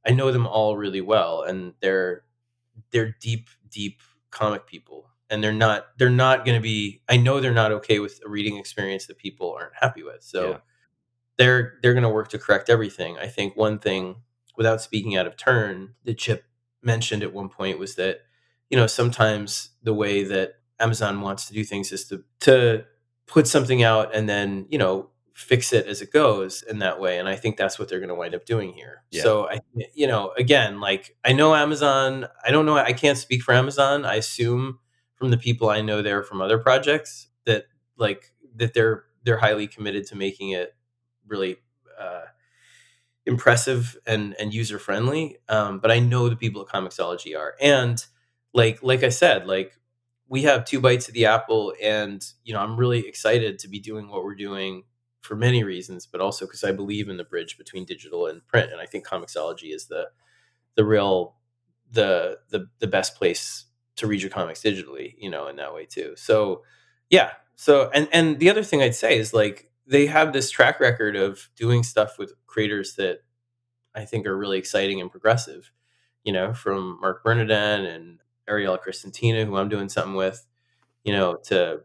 i know them all really well and they're they're deep deep comic people and they're not they're not going to be i know they're not okay with a reading experience that people aren't happy with so Yeah. they're they're going to work to correct everything i think one thing without speaking out of turn that chip mentioned at one point was that you know sometimes the way that amazon wants to do things is to to put something out and then you know fix it as it goes in that way and i think that's what they're going to wind up doing here Yeah. so i you know again like i know amazon i don't know i can't speak for amazon i assume from the people i know there from other projects that like that they're they're highly committed to making it really uh, impressive and and user friendly. Um, but I know the people at Comixology are, and like like I said, like we have two bites of the apple, and you know I'm really excited to be doing what we're doing for many reasons, but also because I believe in the bridge between digital and print, and I think Comixology is the the real the the the best place to read your comics digitally, you know, in that way too. So yeah. So and and the other thing I'd say is like they have this track record of doing stuff with creators that I think are really exciting and progressive. You know, from Marc Bernardin and Ariela Kristantina, who I'm doing something with, you know, to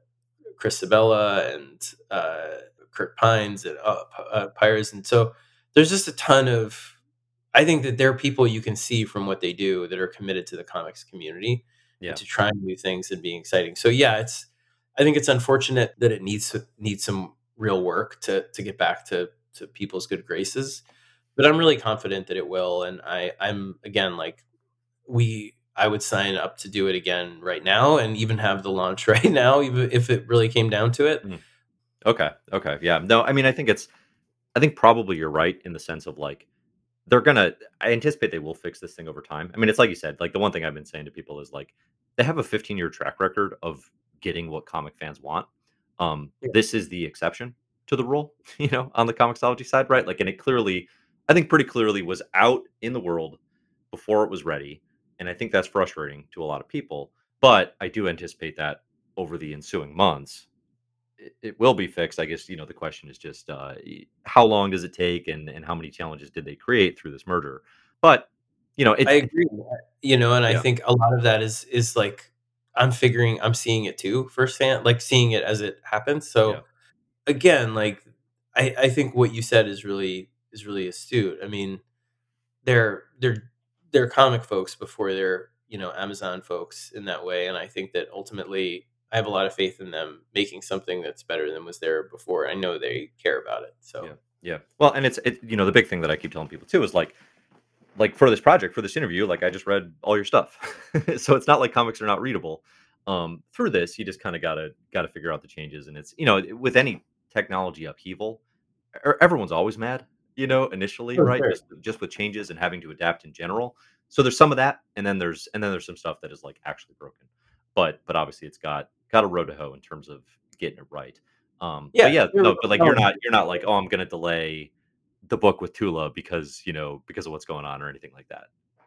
Chris Sebela and uh, Curt Pires and uh, uh, Pires. And so there's just a ton of, I think that there are people you can see from what they do that are committed to the comics community Yeah. and to trying new things and being exciting. So yeah, it's, I think it's unfortunate that it needs needs some real work to to get back to to people's good graces, but I'm really confident that it will. And I I'm again like we I would sign up to do it again right now and even have the launch *laughs* right now, even if it really came down to it. Mm. Okay, okay, yeah. No, I mean, I think it's I think probably you're right in the sense of, like, they're gonna I anticipate they will fix this thing over time. I mean, it's like you said, like, the one thing I've been saying to people is, like, they have a fifteen-year track record of getting what comic fans want. Um, Yeah. this is the exception to the rule, *laughs* you know, on the Comixology side, right? Like, and it clearly I think pretty clearly was out in the world before it was ready, and I think that's frustrating to a lot of people, but I do anticipate that over the ensuing months, it it will be fixed. I guess, you know, the question is just, uh, how long does it take and and how many challenges did they create through this merger? But, you know, I agree you know, and I Yeah. think a lot of that is is, like I'm figuring I'm seeing it too firsthand, like, seeing it as it happens, Yeah. so, again, like, I I think what you said is really is really astute. I mean, they're they're they're comic folks before they're, you know, Amazon folks in that way, and I think that ultimately, I have a lot of faith in them making something that's better than was there before. I know they care about it, so yeah. Well, and it's it you know, the big thing that I keep telling people too is, like like, for this project, for this interview, like, I just read all your stuff. *laughs* So, it's not like comics are not readable. Um, through this, you just kinda gotta gotta figure out the changes, and it's you know, with any technology upheaval, everyone's always mad, you know, initially, right? sure. Just just with changes and having to adapt in general. So, there's some of that, and then there's and then there's some stuff that is, like, actually broken. But but obviously, it's got got a road to hoe in terms of getting it right. Um, Yeah, but yeah, no, but, like, you're not you're not like, "Oh, I'm gonna delay the book with Tula because, you know, because of what's going on," or anything like that.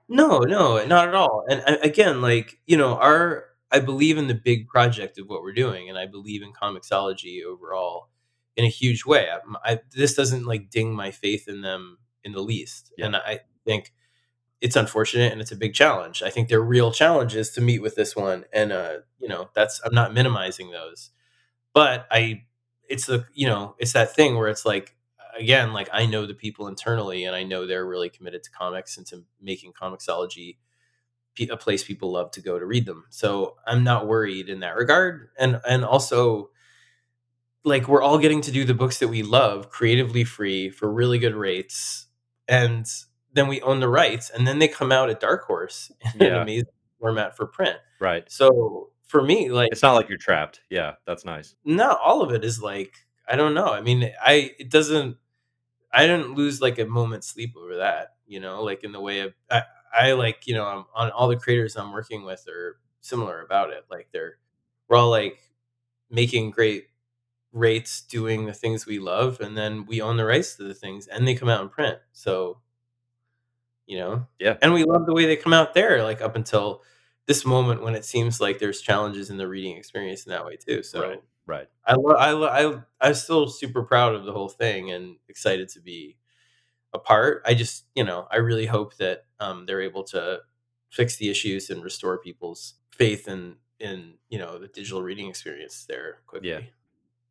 No, no, not at all, and again, like, you know, our I believe in the big project of what we're doing, and I believe in Comixology overall in a huge way. Um, I this doesn't, like, ding my faith in them in the least, Yeah. and I think it's unfortunate and it's a big challenge. I think there are real challenges to meet with this one, and, uh, you know, that's I'm not minimizing those. But I it's the you know, it's that thing where it's like, again, like, I know the people internally, and I know they're really committed to comics and to making Comixology a place people love to go to read them. So, I'm not worried in that regard, and and also like, we're all getting to do the books that we love creatively free for really good rates, and then we own the rights, and then they come out at Dark Horse *laughs* in an Yeah. amazing format for print. Right. So, for me, like It's not like you're trapped. Yeah, that's nice. No, all of it is, like I don't know. I mean, I it doesn't I didn't lose, like, a moment's sleep over that, you know, like, in the way of I I, like, you know, um, on all the creators I'm working with are similar about it. Like, they're we're all, like, making great rates doing the things we love, and then we own the rights to the things, and they come out in print. So you know? Yeah. And we love the way they come out there, like, up until this moment when it seems like there's challenges in the reading experience in that way too. So, right. right. I lo I lo I I'm still super proud of the whole thing and excited to be a part. I just you know, I really hope that, um, they're able to fix the issues and restore people's faith in in, you know, the digital reading experience there quickly. Yeah.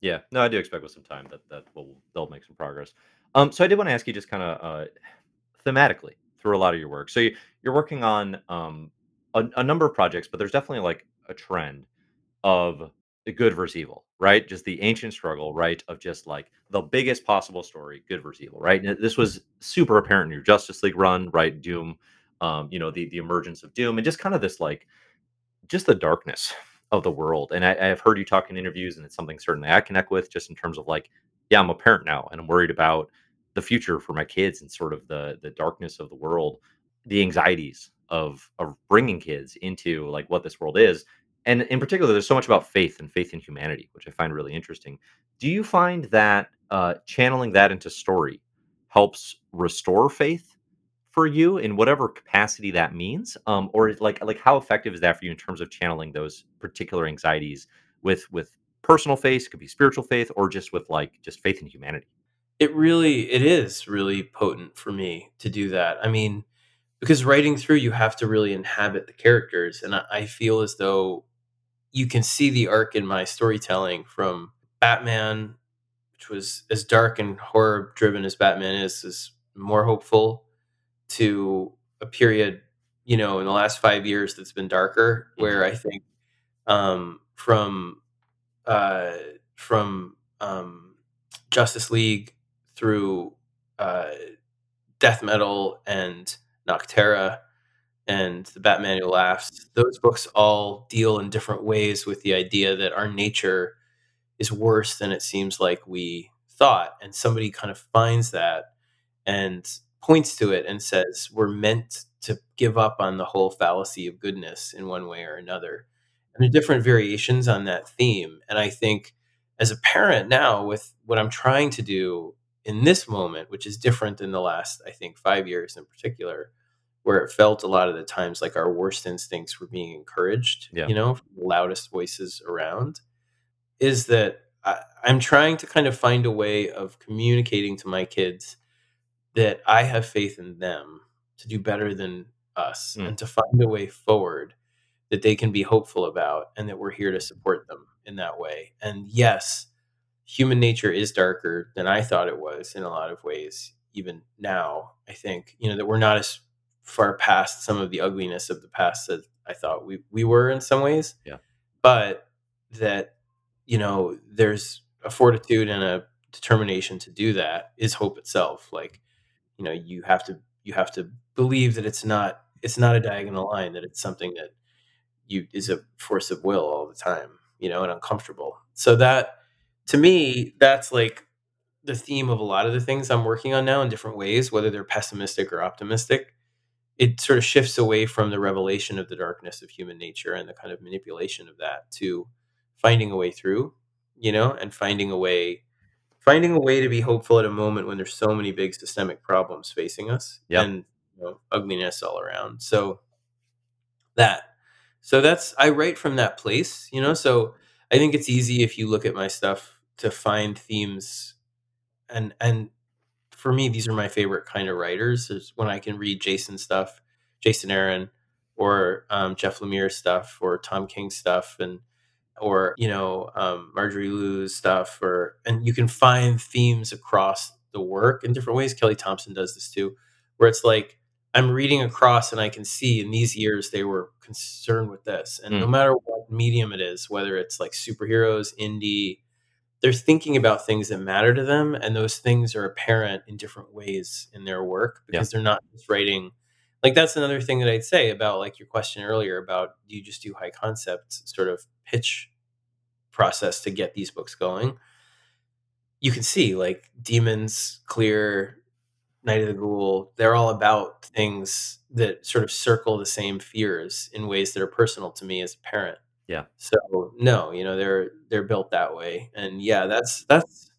Yeah, no, I do expect with some time that that will they'll make some progress. Um, so I did wanna ask you just kinda, uh, thematically through a lot of your work. So you you're working on, um, a a number of projects, but there's definitely, like, a trend of the good versus evil, right? Just the ancient struggle, right, of just, like, the biggest possible story, good versus evil, right? And this was super apparent in your Justice League run, right? Doom, um, you know, the the emergence of Doom and just kinda this, like just the darkness of the world. And I I've heard you talk in interviews, and it's something certainly I connect with just in terms of, like, yeah, I'm a parent now, and I'm worried about the future for my kids and sort of the the darkness of the world, the anxieties of of bringing kids into, like, what this world is. And in particular, there's so much about faith and faith in humanity, which I find really interesting. Do you find that, uh, channeling that into story helps restore faith for you in whatever capacity that means? Um, or like like, how effective is that for you in terms of channeling those particular anxieties with with personal faith, could be spiritual faith, or just with, like, just faith in humanity? It really it is really potent for me to do that. I mean, because writing through, you have to really inhabit the characters, and I I feel as though you can see the arc in my storytelling from Batman, which was as dark and horror driven as Batman is, is more hopeful to a period, you know, in the last 5 years that's been darker, Mhm. where I think, um, from, uh from, um, Justice League through, uh, Death Metal and Nocterra and The Batman Who Laughs, those books all deal in different ways with the idea that our nature is worse than it seems like we thought and somebody kind of finds that and points to it and says we're meant to give up on the whole fallacy of goodness in one way or another and the different variations on that theme and i think as a parent now with what i'm trying to do in this moment which is different than the last i think five years in particular where it felt a lot of the times like our worst instincts were being encouraged Yeah. you know from the loudest voices around is that I, i'm trying to kind of find a way of communicating to my kids that i have faith in them to do better than us Mm. and to find a way forward that they can be hopeful about and that we're here to support them in that way and yes human nature is darker than i thought it was in a lot of ways even now i think you know that we're not as far past some of the ugliness of the past that i thought we, we were in some ways Yeah. but that you know there's a fortitude and a determination to do that is hope itself like you know you have to you have to believe that it's not it's not a diagonal line that it's something that you is a force of will all the time you know and uncomfortable. So that to me that's like the theme of a lot of the things i'm working on now in different ways whether they're pessimistic or optimistic. It sort of shifts away from the revelation of the darkness of human nature and the kind of manipulation of that to finding a way through you know and finding a way finding a way to be hopeful at a moment when there's so many big systemic problems facing us Yeah. and you know, ugliness all around so that so that's i write from that place you know so i think it's easy if you look at my stuff to find themes and and for me these are my favorite kind of writers is when i can read jason stuff jason aaron or um, jeff lemire stuff or tom king stuff and or you know um, marjorie liu's stuff or and you can find themes across the work in different ways kelly thompson does this too where it's like i'm reading across and i can see in these years they were concerned with this and no Mm. matter what medium it is whether it's like superheroes indie they're thinking about things that matter to them and those things are apparent in different ways in their work Yeah. because they're not just writing like that's another thing that i'd say about like your question earlier about do you just do high concept sort of pitch process to get these books going? You can see like demons clear night of the ghoul they're all about things that sort of circle the same fears in ways that are personal to me as a parent. Yeah. so no you know they're they're built that way. And yeah that's that's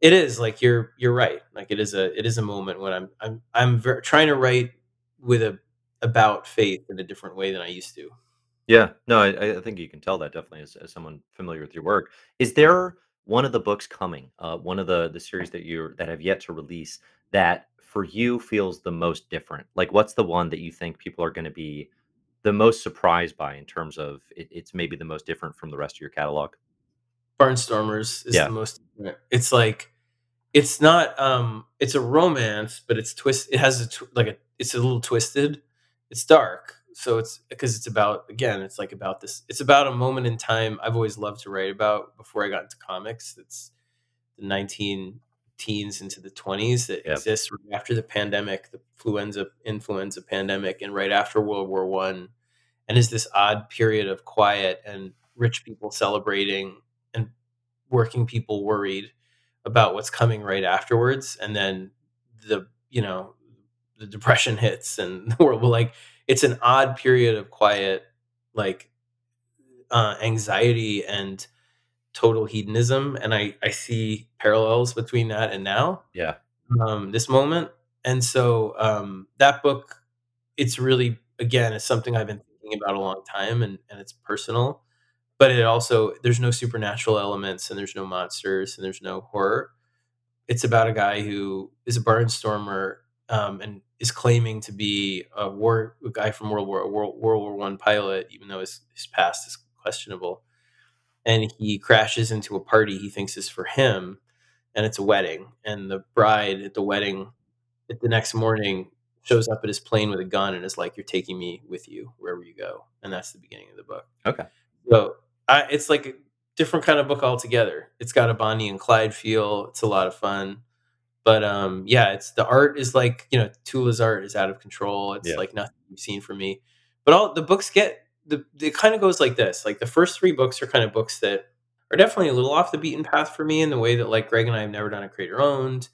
it is like you're you're right. Like it is a it is a moment when i'm i'm i'm ver- trying to write with a about faith in a different way than i used to Yeah, no, I, I think you can tell that definitely as, as someone familiar with your work. Is there one of the books coming, uh, one of the the series that you that have yet to release that for you feels the most different? Like, what's the one that you think people are going to be the most surprised by in terms of it, it's maybe the most different from the rest of your catalog? barnstormers is Yeah. the most it's like it's not um it's a romance but it's twist it has a tw- like a it's a little twisted. It's dark so it's because it's about again it's like about this it's about a moment in time i've always loved to write about before i got into comics. It's the 19 teens into the 20s that Yep. exists right after the pandemic the influenza influenza pandemic and right after world war one. And is this odd period of quiet and rich people celebrating and working people worried about what's coming right afterwards and then the you know the depression *laughs* hits and the world will like it's an odd period of quiet like uh, anxiety and total hedonism and i i see parallels between that and now Yeah, um, this moment. And so um, that book, it's really again, it's something I've been thinking about a long time, and and it's personal. But it also there's no supernatural elements, and there's no monsters, and there's no horror. It's about a guy who is a barnstormer um, and is claiming to be a war a guy from World War World, World War One pilot, even though his his past is questionable. And he crashes into a party he thinks is for him, and it's a wedding. And the bride at the wedding, at the next morning, shows up at his plane with a gun and is like, "You're taking me with you wherever you go." And that's the beginning of the book. okay, So I, it's like a different kind of book altogether. It's got a Bonnie and Clyde feel. It's a lot of fun. But um, yeah, it's the art is like you know Tula's art is out of control. It's Yeah. like nothing you've seen from me. But all the books get the it kind of goes like this. Like the first three books are kind of books that are definitely a little off the beaten path for me in the way that like Greg and I have never done a creator owned.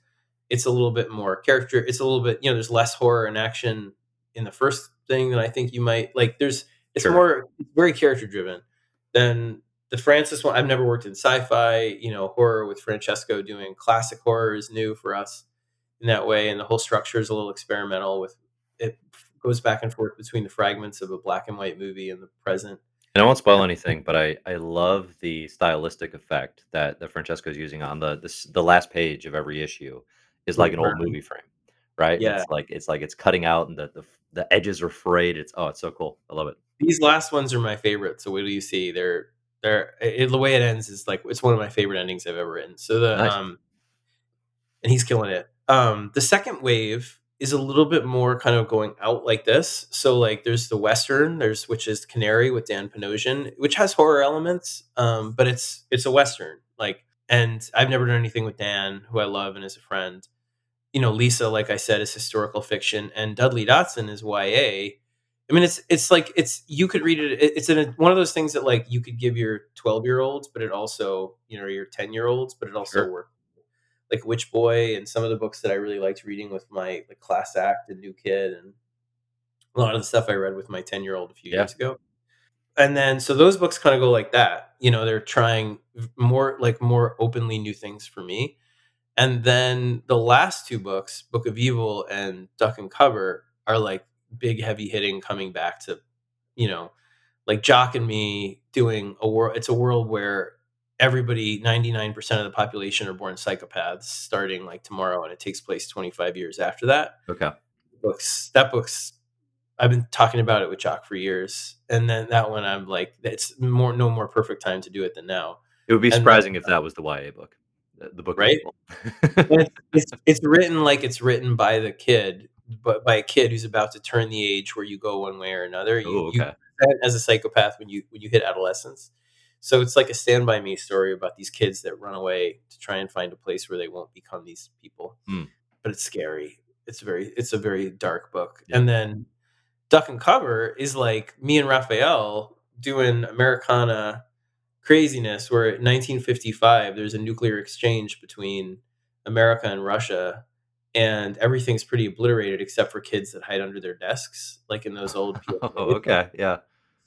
It's a little bit more character. It's a little bit you know there's less horror and action in the first thing than I think you might like. There's it's Sure. more very character driven than the Francis one. I've never worked in sci-fi, you know, horror with Francesco doing classic horror is new for us in that way, and the whole structure is a little experimental. With it goes back and forth between the fragments of a black and white movie and the present. And I won't spoil anything, but I I love the stylistic effect that that is using on the this the last page of every issue is like an old movie frame, right? Yeah, it's like it's like it's cutting out and the the, the edges are frayed. It's oh, it's so cool. I love it. these last ones are my favorite. So what do you see? They're they're it, the way it ends is like it's one of my favorite endings I've ever written. So the Nice. um and he's killing it. Um, the second wave is a little bit more kind of going out like this. So like there's the western, there's which is Canary with Dan Panosian, which has horror elements, um, but it's it's a western. Like, and I've never done anything with Dan, who I love and is a friend. You know, Lisa, like I said, is historical fiction, and Dudley Datson is YA. I mean, it's it's like it's you could read it. it- It's in a, one of those things that like you could give your twelve year olds, but it also you know your ten year olds, but it also Sure. works like Witch Boy and some of the books that I really liked reading with my like class act and new kid and a lot of the stuff I read with my 10 year old a few Yeah. years ago. And then so those books kind of go like that. You know, they're trying more like more openly new things for me. And then the last two books, Book of Evil and Duck and Cover, are like big heavy hitting coming back to, you know, like Jock and me doing a world it's a world where everybody 99% of the population are born psychopaths starting like tomorrow and it takes place 25 years after that. Okay. books that book's i've been talking about it with jock for years and then that one i'm like it's more no more perfect time to do it than now. It would be And then- surprising if uh, that was the YA book, the, book, Right? *laughs* It's, it's it's written like it's written by the kid but by a kid who's about to turn the age where you go one way or another you, oh, you as a psychopath when you when you hit adolescence. So it's like a stand by me story about these kids that run away to try and find a place where they won't become these people. Hmm. But it's scary. It's very it's a very dark book. Yeah. And then Duck and Cover is like me and Raphael doing Americana craziness where in 1955 there's a nuclear exchange between America and Russia and everything's pretty obliterated except for kids that hide under their desks like in those old *laughs* Oh, okay. Yeah.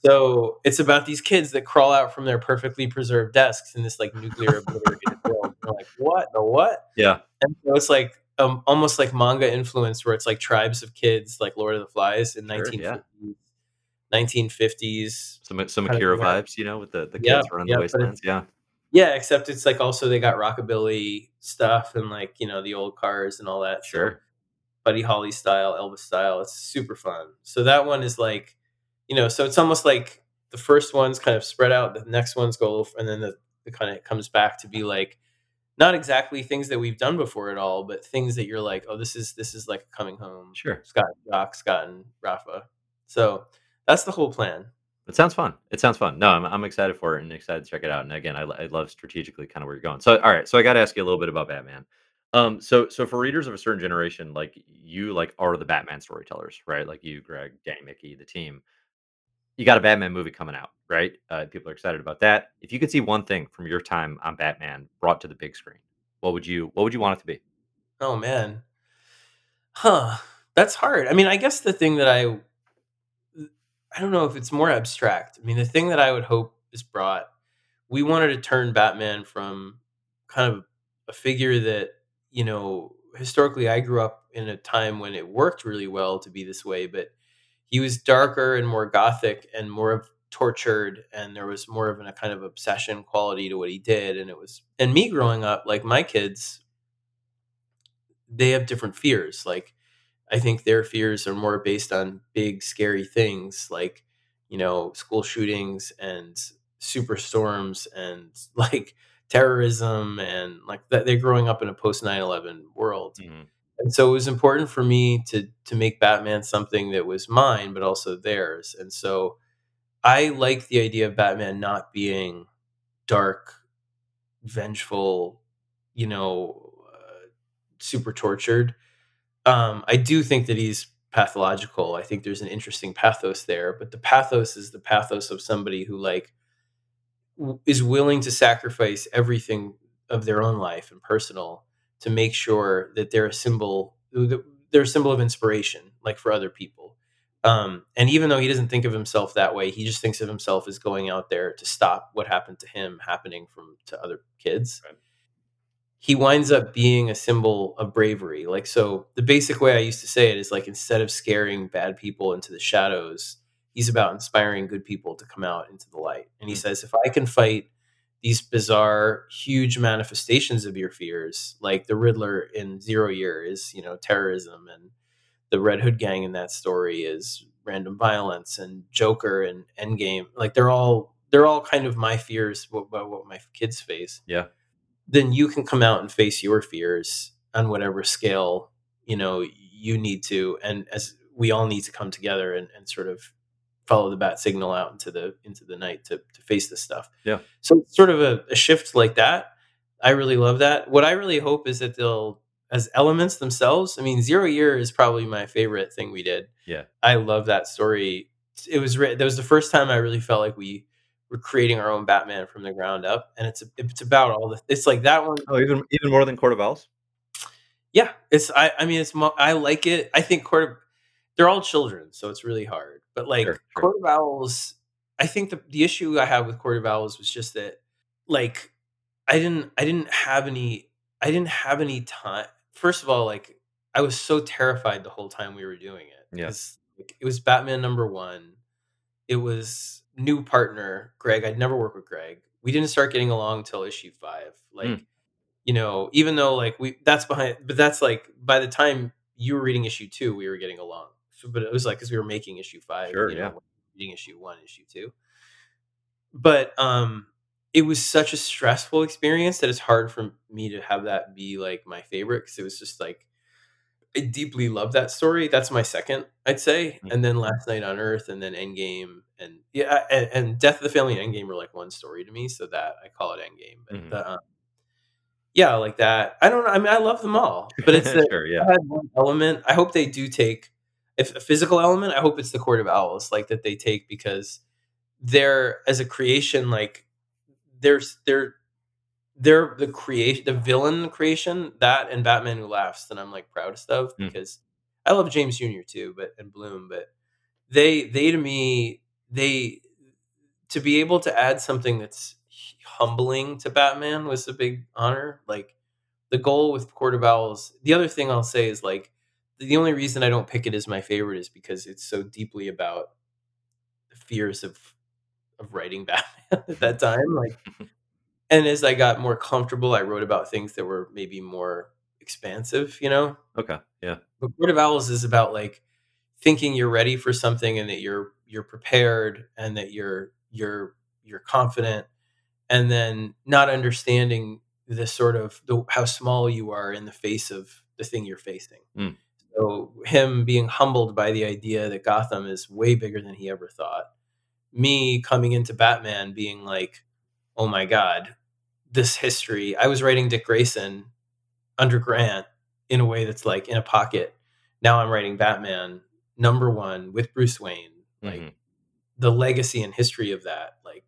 so it's about these kids that crawl out from their perfectly preserved desks in this like nuclear obliterated *laughs* world. They're like, what? The what? Yeah. And so it's like um, almost like manga influence, where it's like tribes of kids, like Lord of the Flies in Sure, 1950s, yeah. 1950s. Some uh, some Kind of Akira vibes, you know, with the the kids Yeah, running yeah, the wastelands. Yeah. Yeah, except it's like also they got rockabilly stuff and like you know the old cars and all that. So Sure. Buddy Holly style, Elvis style. It's super fun. So that one is like, you know, so it's almost like the first one's kind of spread out, the next one's go, and then the, the kind of comes back to be like, not exactly things that we've done before at all, but things that you're like, oh, this is this is like coming home. Sure. Scott, Doc, Scott, and Rafa. So that's the whole plan. It sounds fun. It sounds fun. No, I'm, I'm excited for it and excited to check it out. And again, I, I love strategically kind of where you're going. So, all right. So I got to ask you a little bit about Batman. Um, so, so for readers of a certain generation, like you, like are the Batman storytellers, right? Like you, Greg, Danny, Miki, the team. You got a Batman movie coming out, right? Uh, people are excited about that. If you could see one thing from your time on Batman brought to the big screen, what would you, what would you want it to be? Oh man. Huh. That's hard. I mean, I guess the thing that I I don't know if it's more abstract. I mean, the thing that I would hope is brought we wanted to turn Batman from kind of a figure that, you know, historically I grew up in a time when it worked really well to be this way, but he was darker and more gothic and more of tortured and there was more of a kind of obsession quality to what he did and it was and me growing up like my kids they have different fears. Like I think their fears are more based on big scary things like, you know, school shootings and superstorms and *laughs* like terrorism and like that they're growing up in a post 9/11 world. Mhm. And so it was important for me to to make Batman something that was mine but also theirs. And so I like the idea of Batman not being dark, vengeful, you know, uh, super tortured. Um, I do think that he's pathological. I think there's an interesting pathos there, but the pathos is the pathos of somebody who like is willing to sacrifice everything of their own life and personal to make sure that they're a symbol they're a symbol of inspiration like for other people um, and even though he doesn't think of himself that way he just thinks of himself as going out there to stop what happened to him happening from to other kids right. He winds up being a symbol of bravery like so the basic way i used to say it is like instead of scaring bad people into the shadows he's about inspiring good people to come out into the light and he mm-hmm. says if i can fight these bizarre, huge manifestations of your fears, like the Riddler in Zero Year is, you know, terrorism, and the Red Hood gang in that story is random violence, and Joker and Endgame, like they're all they're all kind of my fears about what my kids face. Yeah. Then you can come out and face your fears on whatever scale you know you need to, and as we all need to come together and, and sort of follow the bat signal out into the into the night to to face this stuff. Yeah. So sort of a, a shift like that. I really love that. What I really hope is that they'll as elements themselves. I mean, Zero Year is probably my favorite thing we did. Yeah. I love that story. It was that was the first time I really felt like we were creating our own Batman from the ground up, and it's it's about all the. It's like that one. Oh, even even more than Court of Owls. Yeah, it's I. I mean, it's I like it. I think Court of they're all children, so it's really hard. But like sure, sure. Court of Owls, I think the the issue I had with Court of Owls was just that like I didn't I didn't have any I didn't have any time. First of all, like I was so terrified the whole time we were doing it. Yes. Like, it was Batman number one. It was new partner, Greg. I'd never worked with Greg. We didn't start getting along until issue five. Like, mm. you know, even though like we that's behind but that's like by the time you were reading issue two, we were getting along but it was like because we were making issue five, sure, you know, yeah. reading issue one, issue two. But um, it was such a stressful experience that it's hard for me to have that be like my favorite because it was just like I deeply love that story. That's my second, I'd say, mm-hmm. and then Last Knight on Earth, and then Endgame, and yeah, and, and, Death of the Family and Endgame are like one story to me, so that I call it Endgame. But mm-hmm. the, um, yeah, like that. I don't know. I mean, I love them all, but it's *laughs* the sure, yeah. one element. I hope they do take if a physical element, I hope it's the Court of Owls, like that they take because they're as a creation, like there's they're they're the creation, the villain creation that and Batman Who Laughs that I'm like proudest of mm. because I love James Jr. too, but and Bloom, but they they to me they to be able to add something that's humbling to Batman was a big honor. Like the goal with Court of Owls. The other thing I'll say is like the only reason I don't pick it as my favorite is because it's so deeply about the fears of of writing *laughs* Batman at that time. Like, and as I got more comfortable, I wrote about things that were maybe more expansive. You know? Okay. Yeah. But Court of Owls is about like thinking you're ready for something and that you're you're prepared and that you're you're you're confident and then not understanding the sort of the, how small you are in the face of the thing you're facing. Mm. So him being humbled by the idea that Gotham is way bigger than he ever thought. Me coming into Batman being like, "Oh my god, this history." I was writing Dick Grayson under Grant in a way that's like in a pocket. Now I'm writing Batman number 1 with Bruce Wayne. Like mm-hmm. the legacy and history of that. Like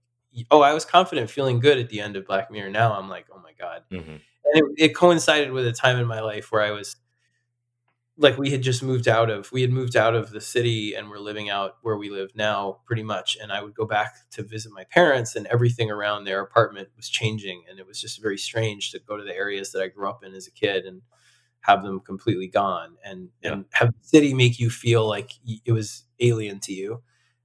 oh, I was confident feeling good at the end of Black Mirror. Now I'm like, "Oh my god." Mm-hmm. And it, it coincided with a time in my life where I was like we had just moved out of we had moved out of the city and we're living out where we live now pretty much and i would go back to visit my parents and everything around their apartment was changing and it was just very strange to go to the areas that i grew up in as a kid and have them completely gone and yeah. and have the city make you feel like it was alien to you.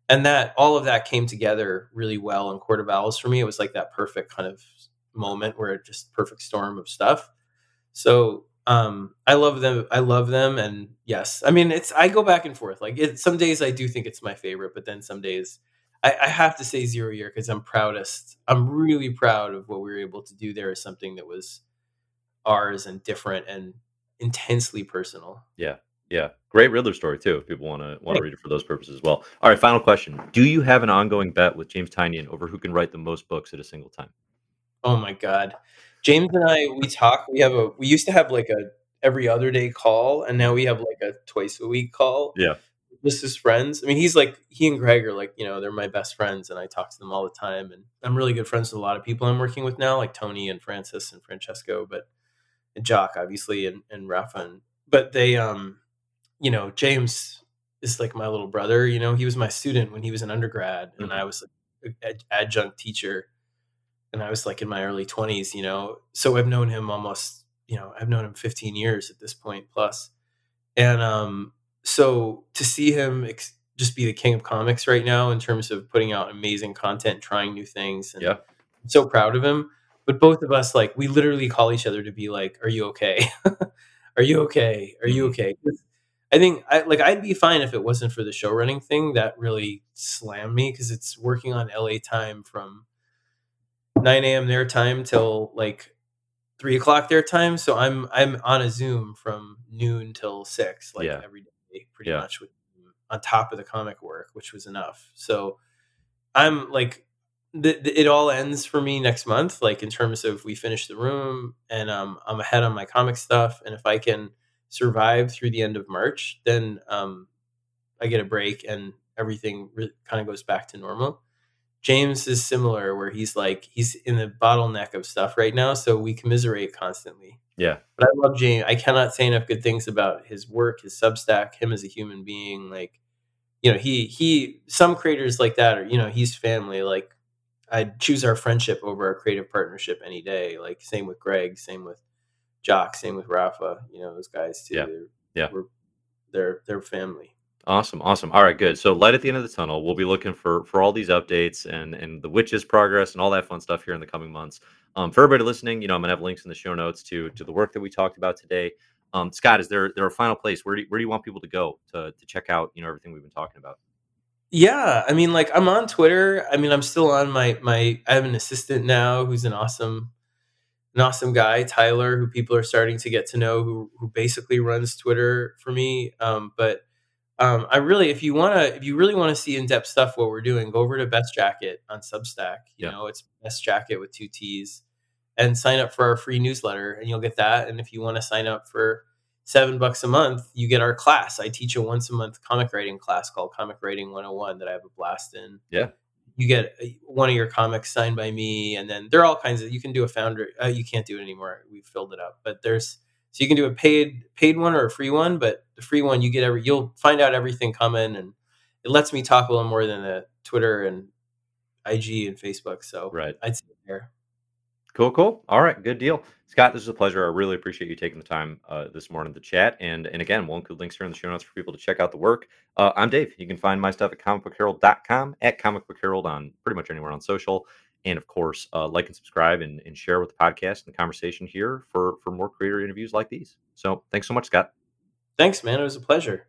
And that all of that came together really well in court of owls for me. It was like that perfect kind of moment where it just perfect storm of stuff. So um i love them i love them and yes i mean it's i go back and forth like it, some days i do think it's my favorite but then some days i, I have to say zero year because i'm proudest i'm really proud of what we were able to do there is something that was ours and different and intensely personal. Yeah yeah. Great riddler story too if people want to want to read it for those purposes as well. All right final question. Do you have an ongoing bet with james tynion over who can write the most books at a single time? Oh my god James and I we talk. We have a we used to have like a every other day call, and now we have like a twice a week call. Yeah, just as friends. I mean, he's like he and Greg are like you know they're my best friends, and I talk to them all the time. And I'm really good friends with a lot of people I'm working with now, like Tony and Francis and Francesco, but and Jock obviously and and Rafa. And, but they, um, you know, James is like my little brother. You know, he was my student when he was an undergrad, and Mhm. I was an adjunct teacher, and I was like in my early 20s. You know, so I've known him almost. You know, I've known him 15 years at this point plus, and um, so to see him ex- just be the king of comics right now in terms of putting out amazing content, trying new things, and Yeah. I'm so proud of him. But both of us, like, we literally call each other to be like, "Are you okay? *laughs* Are you okay? Are you okay?" I think, I like, I'd be fine if it wasn't for the show running thing that really slammed me because it's working on LA time from 9 a.m. their time till like three o'clock their time. So I'm I'm on a Zoom from noon till six, like Yeah. every day, pretty Yeah. much with on top of the comic work, which was enough. So I'm like the, the, it all ends for me next month, like in terms of we finish the room and um, I'm ahead on my comic stuff. And if I can survive through the end of March, then um, I get a break and everything re- kind of goes back to normal. James is similar, where he's like he's in the bottleneck of stuff right now, so we commiserate constantly. Yeah. But I love James. I cannot say enough good things about his work, his Substack, him as a human being. Like, you know, he he. Some creators like that, or you know, he's family. Like, I'd choose our friendship over our creative partnership any day. Like, same with Greg, same with Jock, same with Rafa. You know, those guys too. Yeah. They're, Yeah. they're they're family. Awesome, awesome. All right, good. So light at the end of the tunnel. We'll be looking for for all these updates and and the Wytches progress and all that fun stuff here in the coming months. Um, for everybody listening, you know, I'm gonna have links in the show notes to to the work that we talked about today. Um, Scott, is there there a final place where do where do you want people to go to to check out you know everything we've been talking about? Yeah, I mean, like I'm on Twitter. I mean, I'm still on my my. I have an assistant now who's an awesome, an awesome guy, Tyler, who people are starting to get to know, who who basically runs Twitter for me. Um, but um, I really, if you wanna, if you really want to see in depth stuff, what we're doing, go over to Best Jackett on Substack. You Yeah. know, it's Best Jackett with two T's, and sign up for our free newsletter, and you'll get that. And if you want to sign up for seven bucks a month, you get our class. I teach a once a month comic writing class called Comic Writing 101 that I have a blast in. Yeah. You get uh, one of your comics signed by me, and then there are all kinds of. You can do a founder. Uh, you can't do it anymore. We've filled it up, but there's so you can do a paid paid one or a free one. But the free one, you get every. You'll find out everything coming, and it lets me talk a little more than the Twitter and IG and Facebook. So Right. I'd say there. Cool, cool. All right, good deal. Scott, this is a pleasure. I really appreciate you taking the time uh, this morning to chat. And and again, we'll include links here in the show notes for people to check out the work. Uh, I'm Dave. You can find my stuff at comicbookherald.com, at comicbookherald on pretty much anywhere on social. And of course, uh, like and subscribe and, and share with the podcast and the conversation here for, for more creator interviews like these. So thanks so much, Scott. Thanks, man. It was a pleasure.